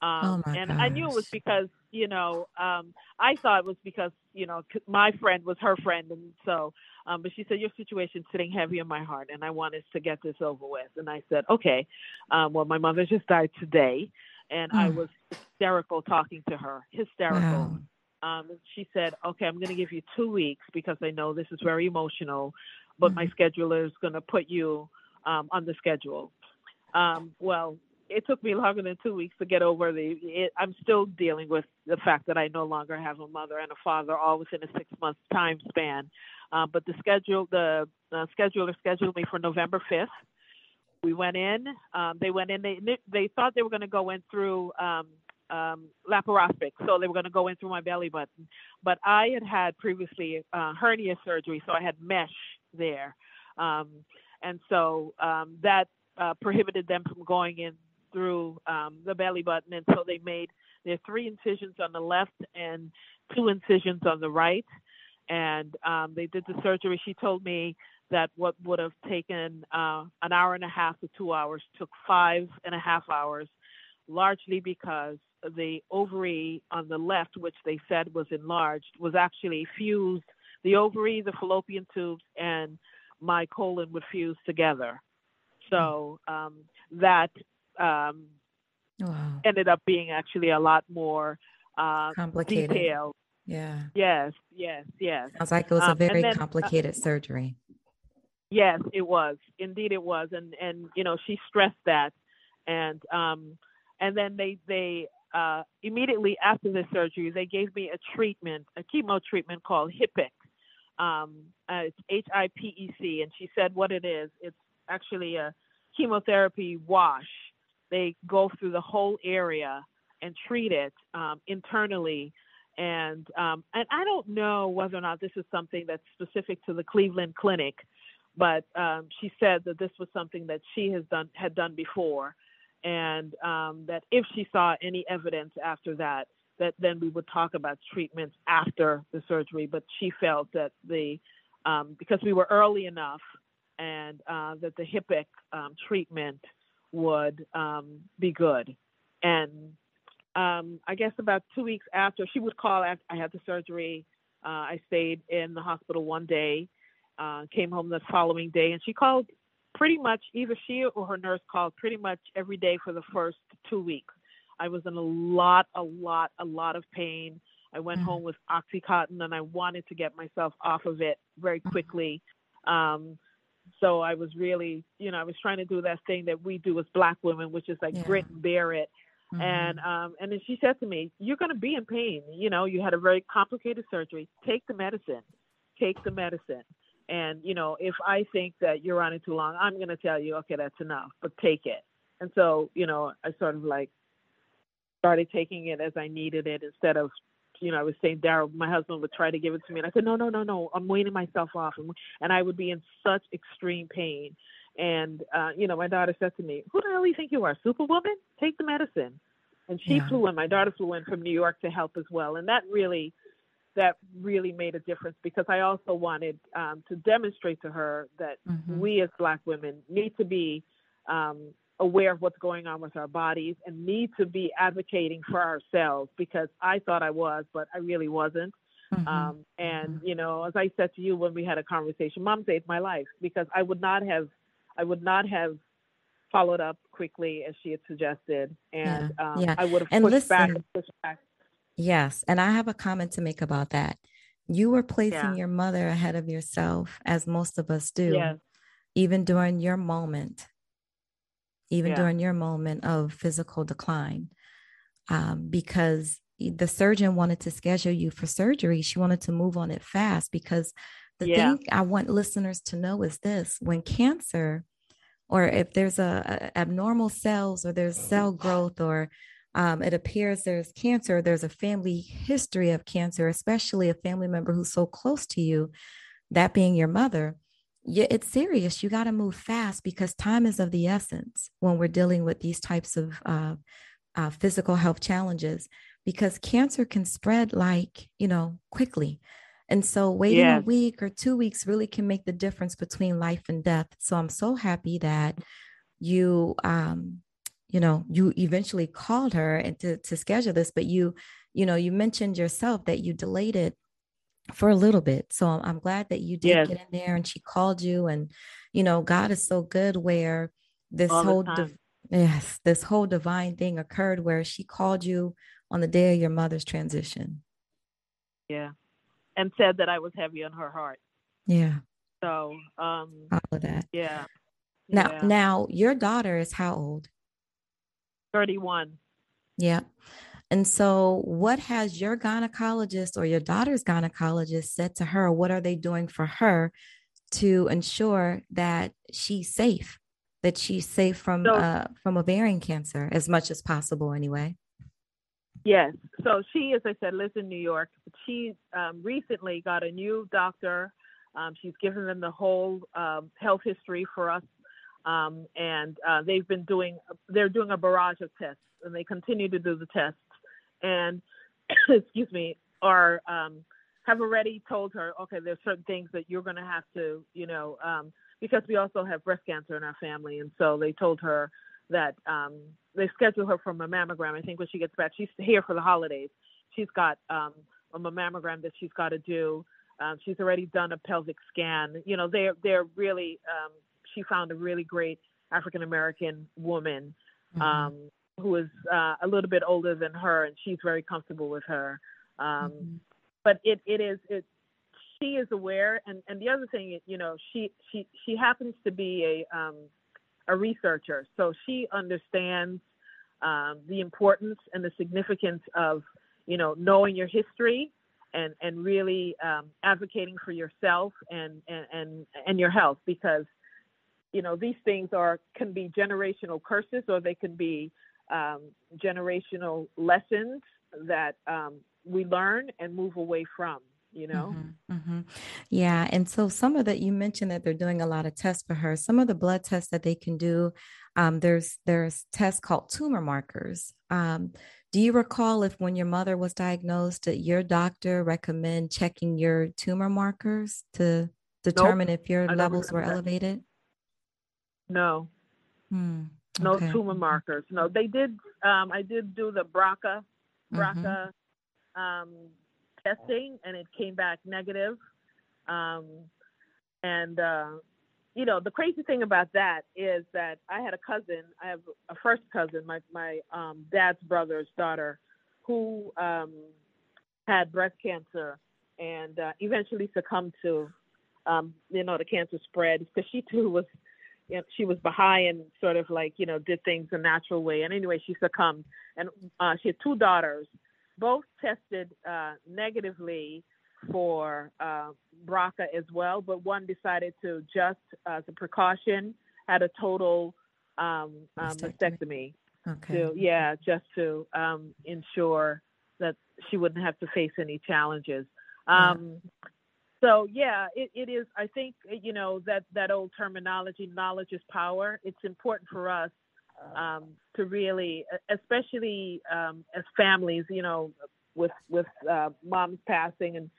Um, oh my and gosh. I knew it was because, you know, um, I thought it was because, you know, my friend was her friend. And so, um, but she said, Your situation's sitting heavy on my heart and I wanted to get this over with. And I said, Okay. Um, well, my mother just died today and I mm. was hysterical talking to her, hysterical. Wow. Um, she said, "Okay, I'm going to give you two weeks because I know this is very emotional, but mm. my scheduler is going to put you um, on the schedule." Um, well, it took me longer than two weeks to get over the. It, I'm still dealing with the fact that I no longer have a mother and a father, all within a six month time span. Um, but the schedule, the, the scheduler scheduled me for November 5th we went in. Um, they went in. They they thought they were going to go in through um, um, laparoscopic, so they were going to go in through my belly button. But I had had previously uh, hernia surgery, so I had mesh there, um, and so um, that uh, prohibited them from going in through um, the belly button. And so they made there three incisions on the left and two incisions on the right. And um, they did the surgery. She told me that what would have taken uh, an hour and a half to two hours took five and a half hours. Largely because the ovary on the left, which they said was enlarged, was actually fused. The ovary, the fallopian tubes, and my colon would fuse together. So um, that um, Wow. ended up being actually a lot more uh, Complicated. detailed. Yeah. Yes, yes, yes. Sounds like it was a Um, very then, uh, complicated surgery. Yes, it was. Indeed, it was, and and you know she stressed that, and um, and then they they uh, immediately after the surgery they gave me a treatment, a chemo treatment called HIPEC. Um, uh, it's H I P E C, and she said what it is. It's actually a chemotherapy wash. They go through the whole area and treat it um, internally. And um, and I don't know whether or not this is something that's specific to the Cleveland Clinic, but um, she said that this was something that she has done had done before, and um, that if she saw any evidence after that, that then we would talk about treatments after the surgery. But she felt that the um, because we were early enough, and uh, that the HIPEC um, treatment would um, be good, and um, I guess about two weeks after she would call after I had the surgery. Uh, I stayed in the hospital one day uh, came home the following day, and she called pretty much either she or her nurse called pretty much every day for the first two weeks. I was in a lot, a lot, a lot of pain. I went Mhm. home with Oxycontin, and I wanted to get myself off of it very quickly. Um, so I was really, you know, I was trying to do that thing that we do as Black women, which is like Yeah. grit and bear it. Mhm. And um, and then she said to me, "You're going to be in pain. You know, you had a very complicated surgery. Take the medicine. Take the medicine. And you know, if I think that you're on it too long, I'm going to tell you, okay, that's enough. But take it. And so, you know, I sort of like started taking it as I needed it instead of, you know, I was saying Daryl, my husband would try to give it to me, and I said, no, no, no, no, I'm weaning myself off, and and I would be in such extreme pain. And uh, you know, my daughter said to me, "Who the hell do you think you are, Superwoman? Take the medicine." And she Yeah. flew in. My daughter flew in from New York to help as well, and that really, that really made a difference because I also wanted um, to demonstrate to her that Mhm. we as Black women need to be um, aware of what's going on with our bodies and need to be advocating for ourselves because I thought I was, but I really wasn't. Mhm. Um, and you know, as I said to you when we had a conversation, Mom saved my life because I would not have, I would not have followed up quickly as she had suggested, and Yeah, um, yeah. I would have And pushed back and pushed back. Yes, and I have a comment to make about that. You were placing Yeah. your mother ahead of yourself, as most of us do, Yes, even during your moment, even Yeah. during your moment of physical decline, um, because the surgeon wanted to schedule you for surgery. She wanted to move on it fast because the Yeah. thing I want listeners to know is this when cancer, or if there's a, a abnormal cells or there's cell growth or um, it appears there's cancer, there's a family history of cancer, especially a family member who's so close to you, that being your mother, yeah, it's serious. You got to move fast because time is of the essence when we're dealing with these types of uh, uh, physical health challenges because cancer can spread like, you know, quickly. And so waiting a week or two weeks really can make the difference between life and death. So I'm so happy that you, um, you know, you eventually called her and to, to schedule this, but you, you know, you mentioned yourself that you delayed it for a little bit. So I'm, I'm glad that you did Yes. get in there and she called you. And, you know, God is so good where this All whole, div- yes, this whole divine thing occurred where she called you on the day of your mother's transition. yeah, and said that I was heavy on her heart. Yeah, So, um, all of that. yeah. Now, yeah. now your daughter is how old? 31. Yeah. And so, what has your gynecologist or your daughter's gynecologist said to her? What are they doing for her to ensure that she's safe, that she's safe from So- uh, from ovarian cancer as much as possible, anyway? Yes. So she, as I said, lives in New York. She um, recently got a new doctor. Um, she's given them the whole um, health history for us, um, and uh, they've been doing. They're doing a barrage of tests, and they continue to do the tests. And excuse me, are um, have already told her, okay, there's certain things that you're going to have to, you know, um, because we also have breast cancer in our family, and so they told her that um, they schedule her for a mammogram. I think when she gets back, she's here for the holidays. She's got um, a mammogram that she's got to do. Um, she's already done a pelvic scan. You know, they're they're really. She found a really great African American woman mm-hmm. um, who is uh, a little bit older than her, and she's very comfortable with her. Um, mm-hmm. But it it is it. She is aware, and and the other thing, you know, she she she happens to be a um, a researcher, so she understands um, the importance and the significance of you know knowing your history and and really um, advocating for yourself and, and and and your health because you know these things are can be generational curses or they can be um, generational lessons that um, we learn and move away from you know mm-hmm, mm-hmm. yeah and so some of that you mentioned that they're doing a lot of tests for her some of the blood tests that they can do um, there's there's tests called tumor markers um, do you recall if when your mother was diagnosed that your doctor recommend checking your tumor markers to determine nope, if your levels were that. elevated no hmm. no tumor markers no they did um, i did do the BRCA BRCA mm-hmm. um, testing and it came back negative. Um, and, uh, you know, the crazy thing about that is that I had a cousin, I have a first cousin, my, my um, dad's brother's daughter, who um, had breast cancer and uh, eventually succumbed to, um, you know, the cancer spread because she too was, you know, she was Baha'i and sort of like, you know, did things a natural way. And anyway, she succumbed. And uh, she had two daughters both tested uh, negatively for uh, BRCA as well, but one decided to just as a precaution had a total um, um, mastectomy. Okay. To, yeah, just to um, ensure that she wouldn't have to face any challenges. Um, yeah. So yeah, it, it is. I think you know that that old terminology, knowledge is power. It's important for us um, to really, especially um, as families, you know, with with uh, mom's passing and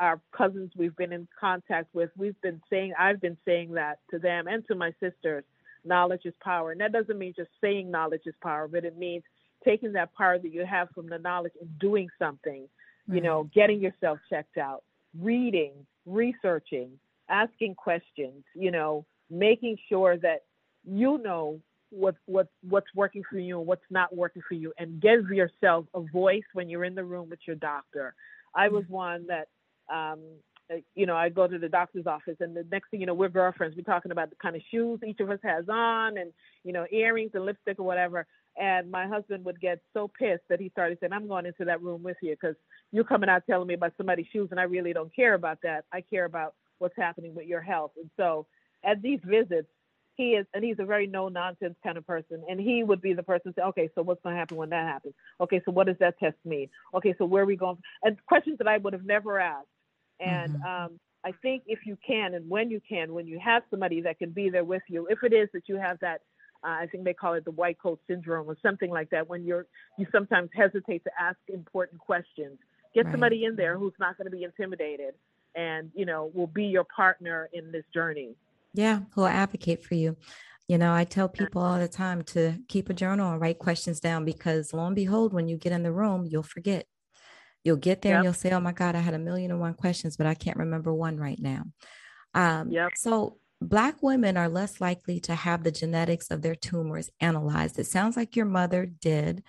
our cousins we've been in contact with, we've been saying, I've been saying that to them and to my sisters, knowledge is power. And that doesn't mean just saying knowledge is power, but it means taking that power that you have from the knowledge and doing something, you know, getting yourself checked out, reading, researching, asking questions, you know, making sure that you know what what what's working for you and what's not working for you. And give yourself a voice when you're in the room with your doctor. I was mm-hmm. one that um you know i go to the doctor's office and the next thing you know we're girlfriends. We're talking about the kind of shoes each of us has on and you know earrings and lipstick or whatever and my husband would get so pissed that he started saying i'm going into that room with you because you're coming out telling me about somebody's shoes and i really don't care about that i care about what's happening with your health and so at these visits he is, and he's a very no nonsense kind of person. And he would be the person to say, okay, so what's going to happen when that happens? Okay, so what does that test mean? Okay, so where are we going? And questions that I would have never asked. And mm-hmm. um, I think if you can, and when you can, when you have somebody that can be there with you, if it is that you have that, I think they call it the white coat syndrome or something like that, when you're you sometimes hesitate to ask important questions. Get right. somebody in there who's not going to be intimidated, and you know will be your partner in this journey. Yeah, who'll advocate for you. You know, I tell people all the time to keep a journal and write questions down because lo and behold, when you get in the room, you'll forget. You'll get there yep. and you'll say, Oh my God, I had a million and one questions, but I can't remember one right now. Um, yep. So, Black women are less likely to have the genetics of their tumors analyzed. It sounds like your mother did.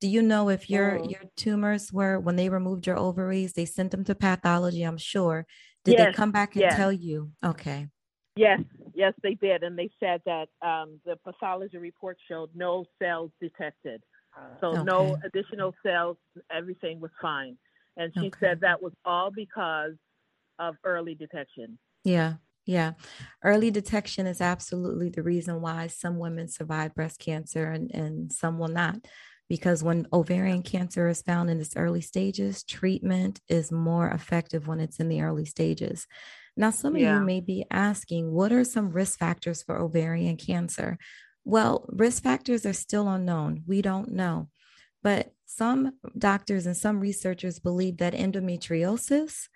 Do you know if your oh. your tumors were when they removed your ovaries, they sent them to pathology? I'm sure. Did yes. they come back and yes. tell you? Okay. Yes, yes, they did, and they said that um, the pathology report showed no cells detected, so okay. no additional cells. Everything was fine, and she okay. said that was all because of early detection. Yeah, yeah. Early detection is absolutely the reason why some women survive breast cancer and, and some will not. Because when ovarian cancer is found in its early stages, treatment is more effective when it's in the early stages. Now, some of yeah. you may be asking, what are some risk factors for ovarian cancer? Well, risk factors are still unknown. We don't know. But some doctors and some researchers believe that endometriosis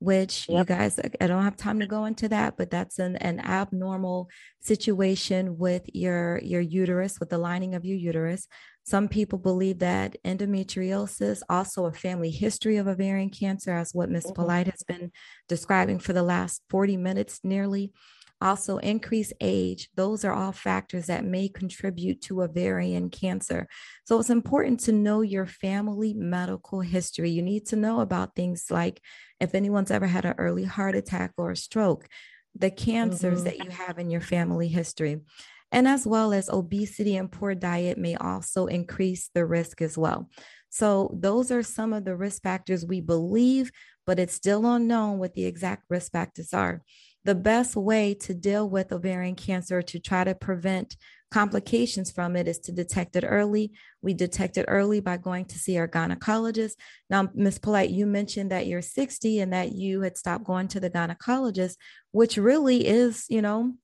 which yep. you guys, I don't have time to go into that, but that's an, an abnormal situation with your, your uterus, with the lining of your uterus. Some people believe that endometriosis, also a family history of ovarian cancer, as what Ms. Mm-hmm. Polite has been describing for the last 40 minutes nearly. Also, increased age, those are all factors that may contribute to ovarian cancer. So, it's important to know your family medical history. You need to know about things like if anyone's ever had an early heart attack or a stroke, the cancers mm-hmm. that you have in your family history. And as well as obesity and poor diet may also increase the risk as well. So, those are some of the risk factors we believe, but it's still unknown what the exact risk factors are. The best way to deal with ovarian cancer to try to prevent complications from it is to detect it early. We detect it early by going to see our gynecologist. Now, Ms. Polite, you mentioned that you're 60 and that you had stopped going to the gynecologist, which really is, you know,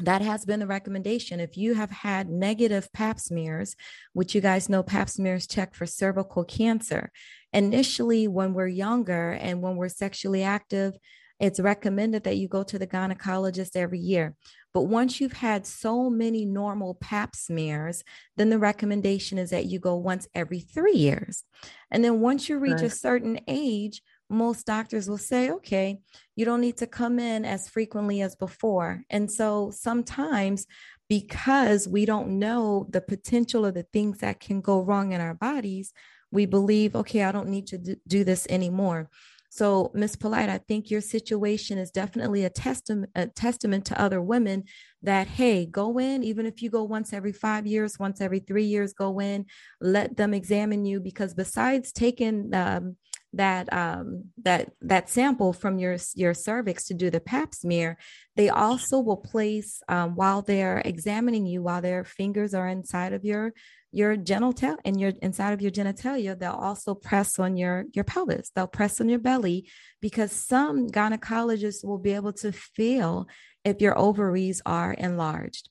that has been the recommendation. If you have had negative pap smears, which you guys know pap smears check for cervical cancer, initially when we're younger and when we're sexually active, it's recommended that you go to the gynecologist every year. But once you've had so many normal pap smears, then the recommendation is that you go once every three years. And then once you reach right. a certain age, most doctors will say, okay, you don't need to come in as frequently as before. And so sometimes, because we don't know the potential of the things that can go wrong in our bodies, we believe, okay, I don't need to do this anymore. So, Miss Polite, I think your situation is definitely a testament a testament to other women that hey, go in, even if you go once every five years, once every three years, go in, let them examine you because besides taking um, that um, that that sample from your your cervix to do the pap smear, they also will place um, while they're examining you, while their fingers are inside of your your genital and your inside of your genitalia they'll also press on your your pelvis. They'll press on your belly because some gynecologists will be able to feel if your ovaries are enlarged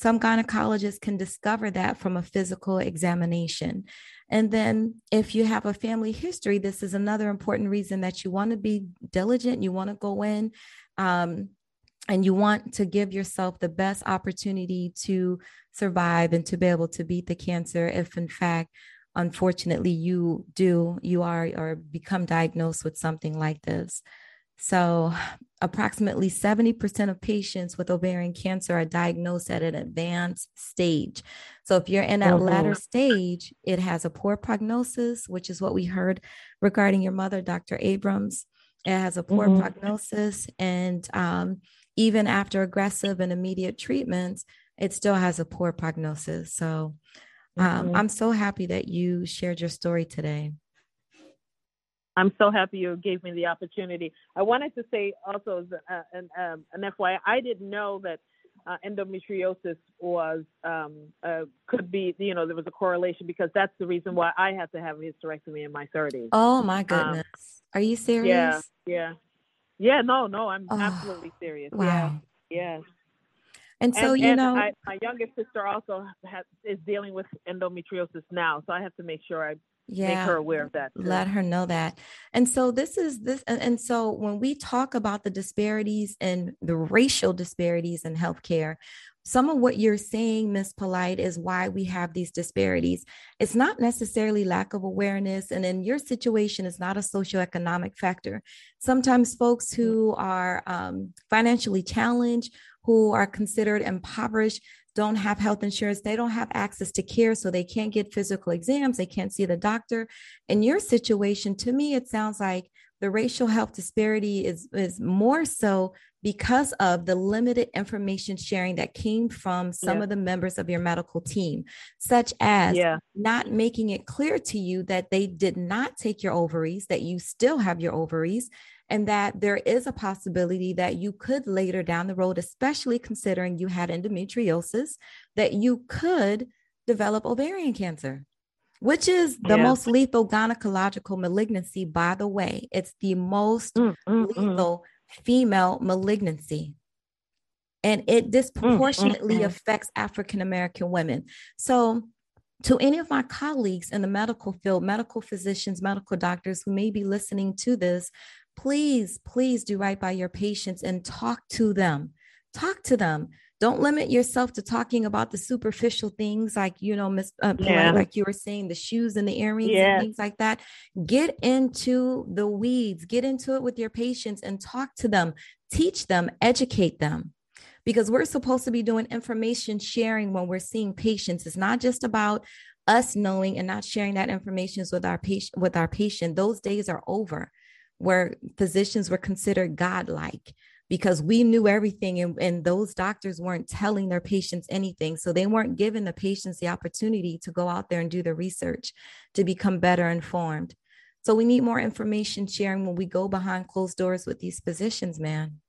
some gynecologists can discover that from a physical examination. And then if you have a family history this is another important reason that you want to be diligent you want to go in um, and you want to give yourself the best opportunity to survive and to be able to beat the cancer if in fact unfortunately you do you are or become diagnosed with something like this so approximately 70% of patients with ovarian cancer are diagnosed at an advanced stage so if you're in that mm-hmm. latter stage it has a poor prognosis which is what we heard regarding your mother dr abrams it has a poor mm-hmm. prognosis and um, even after aggressive and immediate treatments it still has a poor prognosis. So um, mm-hmm. I'm so happy that you shared your story today. I'm so happy you gave me the opportunity. I wanted to say also uh, an, um, an FYI, I didn't know that uh, endometriosis was um, uh, could be you know there was a correlation because that's the reason why I had to have a hysterectomy in my 30s. Oh my um, goodness, are you serious? Yeah, yeah, yeah. No, no, I'm oh, absolutely serious. Wow. Yeah, yeah. And so, and, you and know, I, my youngest sister also has, is dealing with endometriosis now, so I have to make sure I yeah, make her aware of that. Too. Let her know that. And so this is this, and, and so when we talk about the disparities and the racial disparities in healthcare, some of what you're saying, Miss Polite, is why we have these disparities. It's not necessarily lack of awareness, and in your situation, it's not a socioeconomic factor. Sometimes folks who are um, financially challenged who are considered impoverished don't have health insurance they don't have access to care so they can't get physical exams they can't see the doctor. In your situation to me it sounds like the racial health disparity is is more so because of the limited information sharing that came from some yeah. of the members of your medical team such as yeah. not making it clear to you that they did not take your ovaries that you still have your ovaries and that there is a possibility that you could later down the road, especially considering you had endometriosis, that you could develop ovarian cancer, which is the yeah. most lethal gynecological malignancy, by the way. It's the most mm, mm, mm. lethal mm. female malignancy. And it mm, disproportionately mm, affects African American women. So, to any of my colleagues in the medical field, medical physicians, medical doctors who may be listening to this, please, please do right by your patients and talk to them. Talk to them. Don't limit yourself to talking about the superficial things like, you know, Miss uh, yeah. like you were saying, the shoes and the earrings yeah. and things like that. Get into the weeds, get into it with your patients and talk to them, teach them, educate them because we're supposed to be doing information sharing when we're seeing patients. It's not just about us knowing and not sharing that information with our patient with our patient. Those days are over where physicians were considered godlike because we knew everything and, and those doctors weren't telling their patients anything. So they weren't giving the patients the opportunity to go out there and do the research to become better informed. So we need more information sharing when we go behind closed doors with these physicians, man.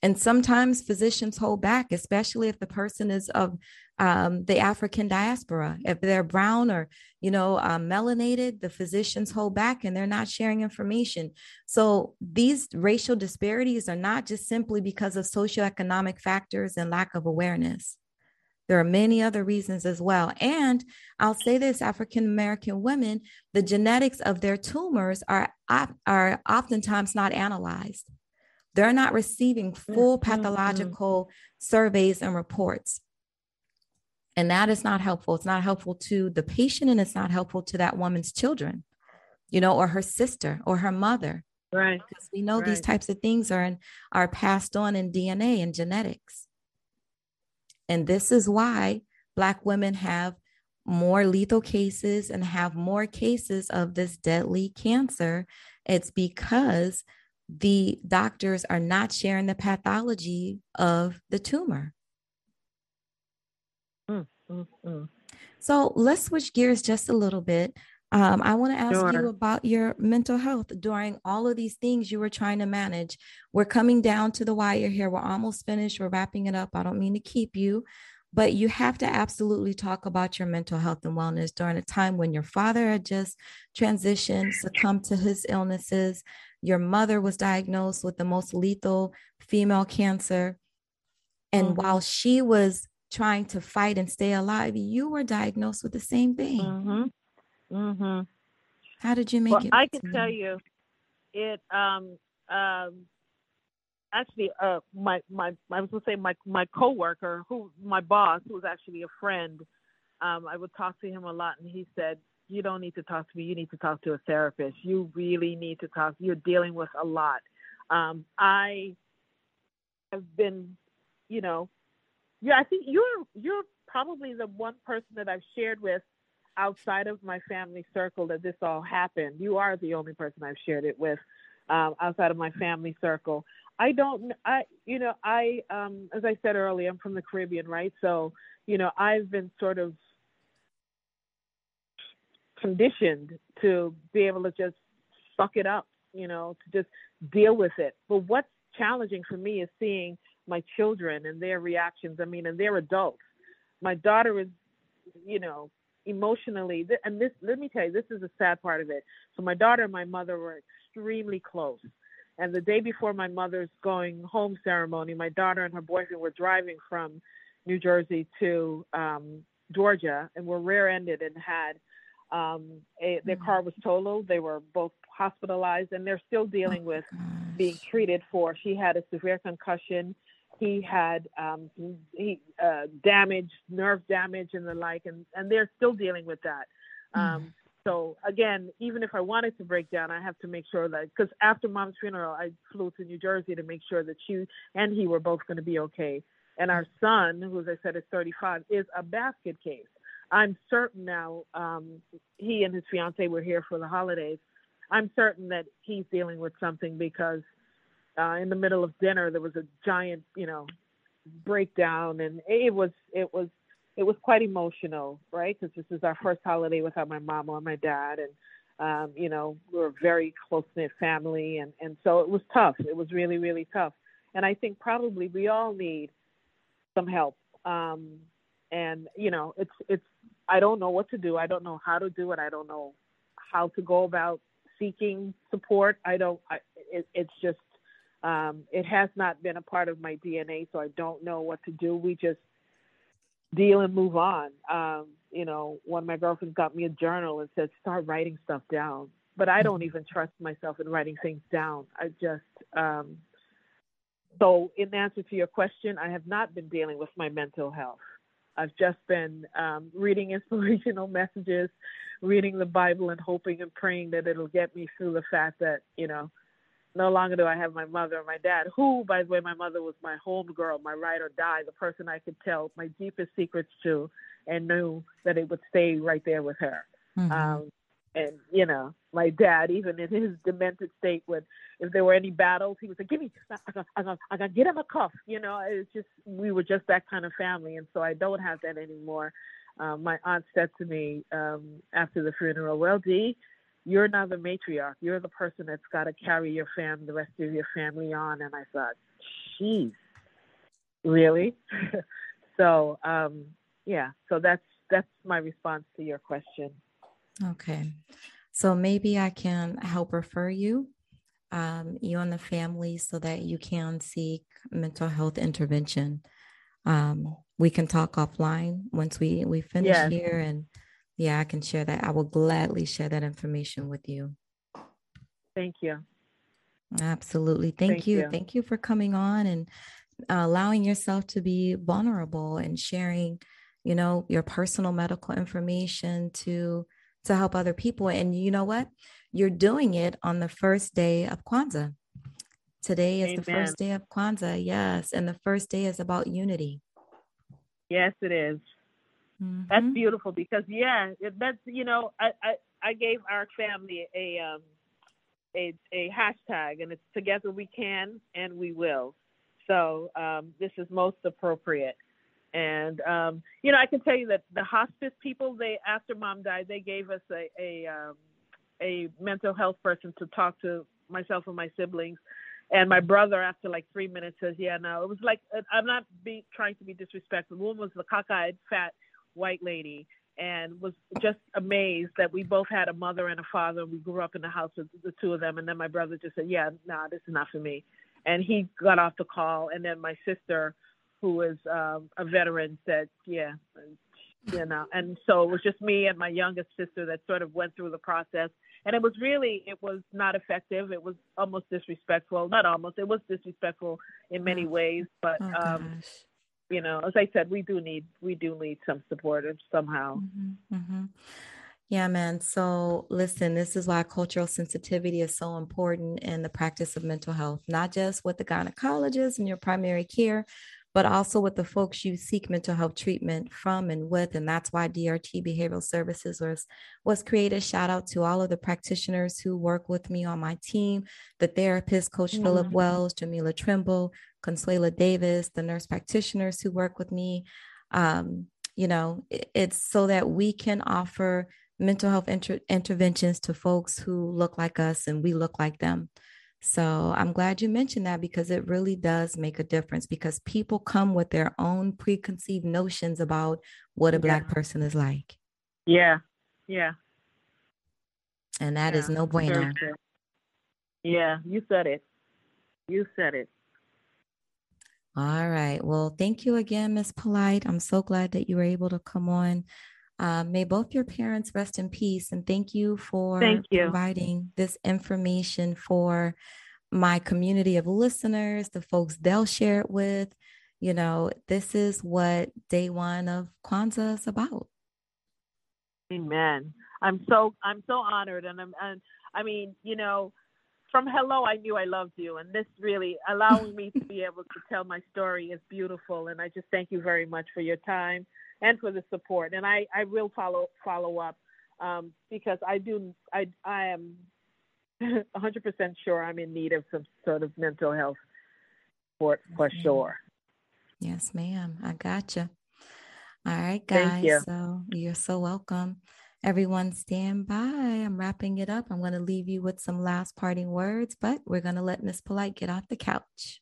And sometimes physicians hold back, especially if the person is of um, the African diaspora. If they're brown or, you know, um, melanated, the physicians hold back and they're not sharing information. So these racial disparities are not just simply because of socioeconomic factors and lack of awareness. There are many other reasons as well. And I'll say this African American women, the genetics of their tumors are, are oftentimes not analyzed. They're not receiving full mm-hmm. pathological surveys and reports. And that is not helpful. It's not helpful to the patient and it's not helpful to that woman's children, you know, or her sister or her mother. Right. Because we know right. these types of things are in, are passed on in DNA and genetics. And this is why Black women have more lethal cases and have more cases of this deadly cancer. It's because the doctors are not sharing the pathology of the tumor. Mm, mm, mm. So let's switch gears just a little bit. Um, I want to ask sure. you about your mental health during all of these things you were trying to manage. We're coming down to the wire here. We're almost finished. We're wrapping it up. I don't mean to keep you, but you have to absolutely talk about your mental health and wellness during a time when your father had just transitioned, succumbed to his illnesses, your mother was diagnosed with the most lethal female cancer. And mm-hmm. while she was trying to fight and stay alive, you were diagnosed with the same thing. Mm-hmm. Mm-hmm. How did you make well, it? I can tell you, it um um actually uh my my I was gonna say my my coworker who my boss who was actually a friend um I would talk to him a lot and he said you don't need to talk to me. You need to talk to a therapist. You really need to talk. You're dealing with a lot. Um, I have been, you know, yeah, I think you're you're probably the one person that I've shared with outside of my family circle that this all happened. You are the only person I've shared it with um, outside of my family circle. I don't, I, you know, I, um, as I said earlier, I'm from the Caribbean, right? So, you know, I've been sort of conditioned to be able to just suck it up, you know, to just deal with it. But what's challenging for me is seeing my children and their reactions. I mean, and they're adults. My daughter is, you know, emotionally, and this, let me tell you, this is a sad part of it. So my daughter and my mother were extremely close. And the day before my mother's going home ceremony, my daughter and her boyfriend were driving from New Jersey to um, Georgia and were rear ended and had um, a, their mm. car was totaled. They were both hospitalized, and they're still dealing with being treated for. She had a severe concussion. He had um, he uh, damage, nerve damage, and the like, and and they're still dealing with that. Mm. Um, so again, even if I wanted to break down, I have to make sure that because after mom's funeral, I flew to New Jersey to make sure that she and he were both going to be okay. And our son, who as I said is 35, is a basket case. I'm certain now. Um, he and his fiance were here for the holidays. I'm certain that he's dealing with something because uh, in the middle of dinner there was a giant, you know, breakdown, and it was it was it was quite emotional, right? Because this is our first holiday without my mom or my dad, and um, you know we're a very close knit family, and and so it was tough. It was really really tough, and I think probably we all need some help. Um, and you know it's it's I don't know what to do. I don't know how to do it. I don't know how to go about seeking support. I don't. I, it, it's just um, it has not been a part of my DNA, so I don't know what to do. We just deal and move on. Um, you know, one of my girlfriends got me a journal and said, start writing stuff down. but I don't even trust myself in writing things down. I just um, so in answer to your question, I have not been dealing with my mental health. I've just been um, reading inspirational messages, reading the Bible, and hoping and praying that it'll get me through the fact that you know no longer do I have my mother and my dad, who, by the way, my mother was my home girl, my ride or die, the person I could tell my deepest secrets to and knew that it would stay right there with her. Mm-hmm. Um, and, you know, my dad, even in his demented state, would, if there were any battles, he would say, give me, I got, I got, I got get him a cuff. You know, it's just, we were just that kind of family. And so I don't have that anymore. Um, my aunt said to me um, after the funeral, well, Dee, you're now the matriarch. You're the person that's got to carry your fam, the rest of your family on. And I thought, jeez, really? so, um, yeah. So that's that's my response to your question. Okay, so maybe I can help refer you, um, you and the family, so that you can seek mental health intervention. Um, we can talk offline once we we finish yes. here and yeah, I can share that. I will gladly share that information with you. Thank you. Absolutely. Thank, Thank you. you. Thank you for coming on and uh, allowing yourself to be vulnerable and sharing, you know, your personal medical information to to help other people. And you know what? You're doing it on the first day of Kwanzaa. Today is Amen. the first day of Kwanzaa. Yes, and the first day is about unity. Yes, it is. Mm-hmm. That's beautiful because yeah, that's you know I, I I gave our family a um a a hashtag and it's together we can and we will. So um, this is most appropriate. And um, you know, I can tell you that the hospice people, they after mom died, they gave us a a, um, a mental health person to talk to myself and my siblings. And my brother, after like three minutes, says, "Yeah, no, it was like I'm not be trying to be disrespectful. The woman was the cockeyed, fat white lady and was just amazed that we both had a mother and a father. And we grew up in the house with the two of them. And then my brother just said, Yeah, nah, this is not for me. And he got off the call. And then my sister, who is um, a veteran, said, Yeah, you know. And so it was just me and my youngest sister that sort of went through the process. And it was really, it was not effective. It was almost disrespectful. Not almost, it was disrespectful in many ways. But oh, um, you know, as I said, we do need we do need some support somehow. Mm-hmm, mm-hmm. Yeah, man. So listen, this is why cultural sensitivity is so important in the practice of mental health, not just with the gynecologist and your primary care, but also with the folks you seek mental health treatment from and with. And that's why DRT Behavioral Services was, was created. Shout out to all of the practitioners who work with me on my team, the therapist, Coach mm-hmm. Philip Wells, Jamila Trimble, Consuela Davis, the nurse practitioners who work with me. Um, you know, it's so that we can offer mental health inter- interventions to folks who look like us and we look like them. So I'm glad you mentioned that because it really does make a difference because people come with their own preconceived notions about what a yeah. black person is like. Yeah. Yeah. And that yeah. is no bueno. Yeah, you said it. You said it. All right. Well, thank you again, Miss Polite. I'm so glad that you were able to come on. Uh, may both your parents rest in peace. And thank you for thank you. providing this information for my community of listeners, the folks they'll share it with. You know, this is what day one of Kwanzaa is about. Amen. I'm so I'm so honored, and I'm and I mean, you know, from hello, I knew I loved you, and this really allowing me to be able to tell my story is beautiful. And I just thank you very much for your time and for the support. And I, I will follow follow up um, because I do I I am 100% sure I'm in need of some sort of mental health support for sure. Yes, ma'am. I gotcha. All right, guys. You. So you're so welcome. Everyone stand by. I'm wrapping it up. I'm going to leave you with some last parting words, but we're going to let Miss Polite get off the couch.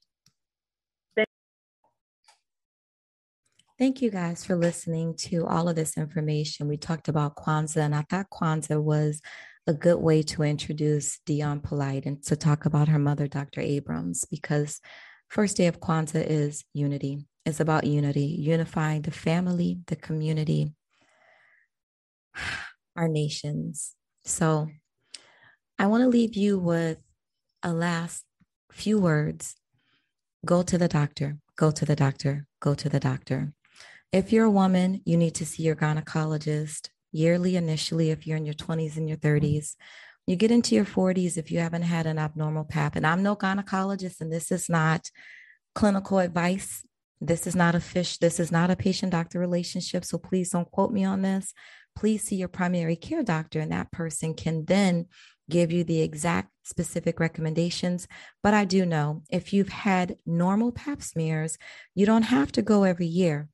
Thank you guys for listening to all of this information. We talked about Kwanzaa, and I thought Kwanzaa was a good way to introduce Dionne Polite and to talk about her mother, Dr. Abrams, because first day of Kwanzaa is unity. It's about unity, unifying the family, the community, our nations. So I want to leave you with a last few words. Go to the doctor, go to the doctor, go to the doctor. If you're a woman, you need to see your gynecologist yearly initially if you're in your 20s and your 30s. You get into your 40s if you haven't had an abnormal pap. And I'm no gynecologist, and this is not clinical advice. This is not a fish. This is not a patient doctor relationship. So please don't quote me on this. Please see your primary care doctor, and that person can then give you the exact specific recommendations. But I do know if you've had normal pap smears, you don't have to go every year.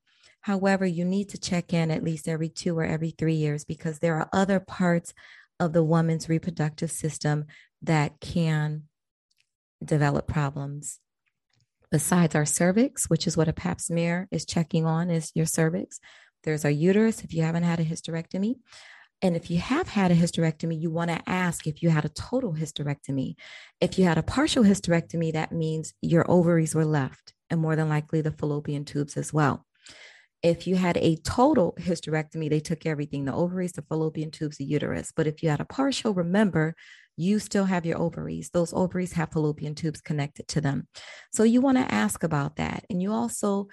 However, you need to check in at least every two or every three years because there are other parts of the woman's reproductive system that can develop problems. Besides our cervix, which is what a pap smear is checking on, is your cervix. There's our uterus if you haven't had a hysterectomy. And if you have had a hysterectomy, you want to ask if you had a total hysterectomy. If you had a partial hysterectomy, that means your ovaries were left and more than likely the fallopian tubes as well. If you had a total hysterectomy, they took everything the ovaries, the fallopian tubes, the uterus. But if you had a partial, remember, you still have your ovaries. Those ovaries have fallopian tubes connected to them. So you want to ask about that. And you also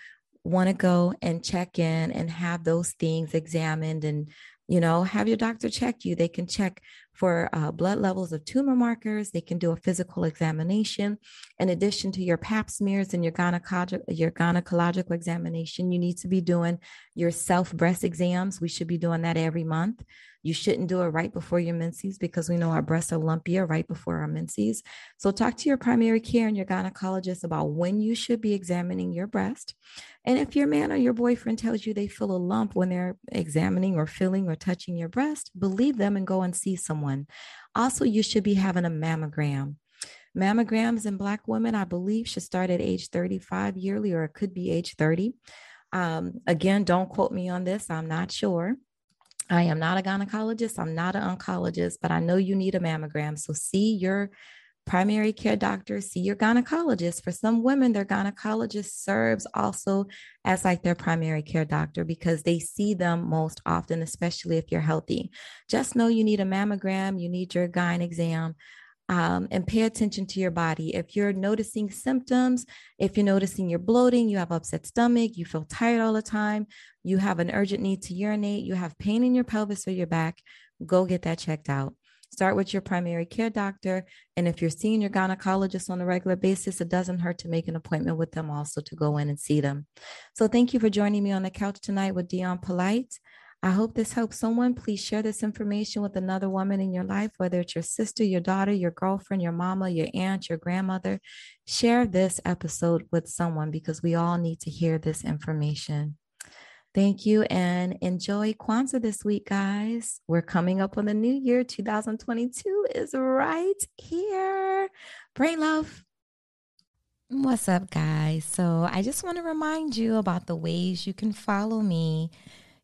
want to go and check in and have those things examined and you know have your doctor check you they can check for uh, blood levels of tumor markers they can do a physical examination in addition to your pap smears and your your gynecological examination you need to be doing your self breast exams we should be doing that every month you shouldn't do it right before your menses because we know our breasts are lumpier right before our menses. So talk to your primary care and your gynecologist about when you should be examining your breast. And if your man or your boyfriend tells you they feel a lump when they're examining or feeling or touching your breast, believe them and go and see someone. Also, you should be having a mammogram. Mammograms in Black women, I believe, should start at age 35 yearly, or it could be age 30. Um, again, don't quote me on this, I'm not sure. I am not a gynecologist, I'm not an oncologist, but I know you need a mammogram. So see your primary care doctor, see your gynecologist. For some women, their gynecologist serves also as like their primary care doctor because they see them most often, especially if you're healthy. Just know you need a mammogram, you need your gyn exam um, and pay attention to your body. If you're noticing symptoms, if you're noticing you're bloating, you have upset stomach, you feel tired all the time, you have an urgent need to urinate, you have pain in your pelvis or your back, go get that checked out. Start with your primary care doctor. And if you're seeing your gynecologist on a regular basis, it doesn't hurt to make an appointment with them also to go in and see them. So thank you for joining me on the couch tonight with Dionne Polite. I hope this helps someone. Please share this information with another woman in your life, whether it's your sister, your daughter, your girlfriend, your mama, your aunt, your grandmother. Share this episode with someone because we all need to hear this information. Thank you and enjoy Kwanzaa this week, guys. We're coming up on the new year. 2022 is right here. Brain love. What's up, guys? So, I just want to remind you about the ways you can follow me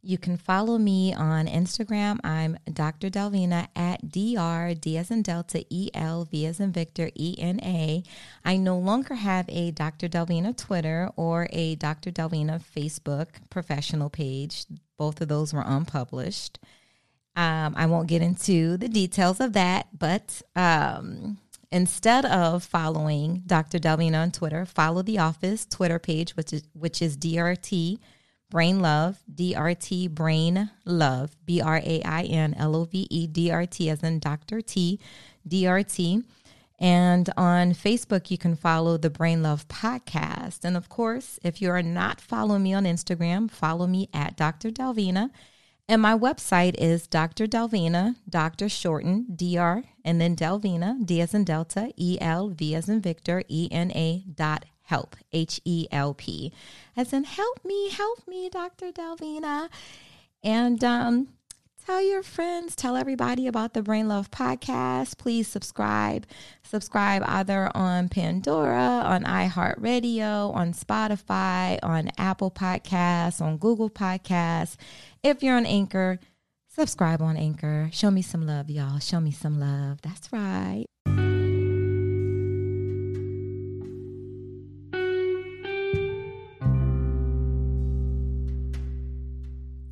you can follow me on Instagram. I'm Dr. Delvina at DR, D as in Delta, E L, V as in Victor, E N A. I no longer have a Dr. Delvina Twitter or a Dr. Delvina Facebook professional page. Both of those were unpublished. Um, I won't get into the details of that, but um, instead of following Dr. Delvina on Twitter, follow the office Twitter page, which is which is DRT Brain Love, DRT Brain Love, B R A I N L O V E, DRT as in Dr. T, DRT. And on Facebook, you can follow the Brain Love Podcast. And of course, if you are not following me on Instagram, follow me at Dr. Delvina. And my website is Dr. Delvina, Dr. Shorten, DR, and then Delvina, D as in Delta, E L, V as in Victor, E N A dot help, H E L P, as in help me, help me, Dr. Delvina. And um, tell your friends, tell everybody about the Brain Love podcast. Please subscribe. Subscribe either on Pandora, on iHeartRadio, on Spotify, on Apple Podcasts, on Google Podcasts. If you're on Anchor, subscribe on Anchor. Show me some love, y'all. Show me some love. That's right.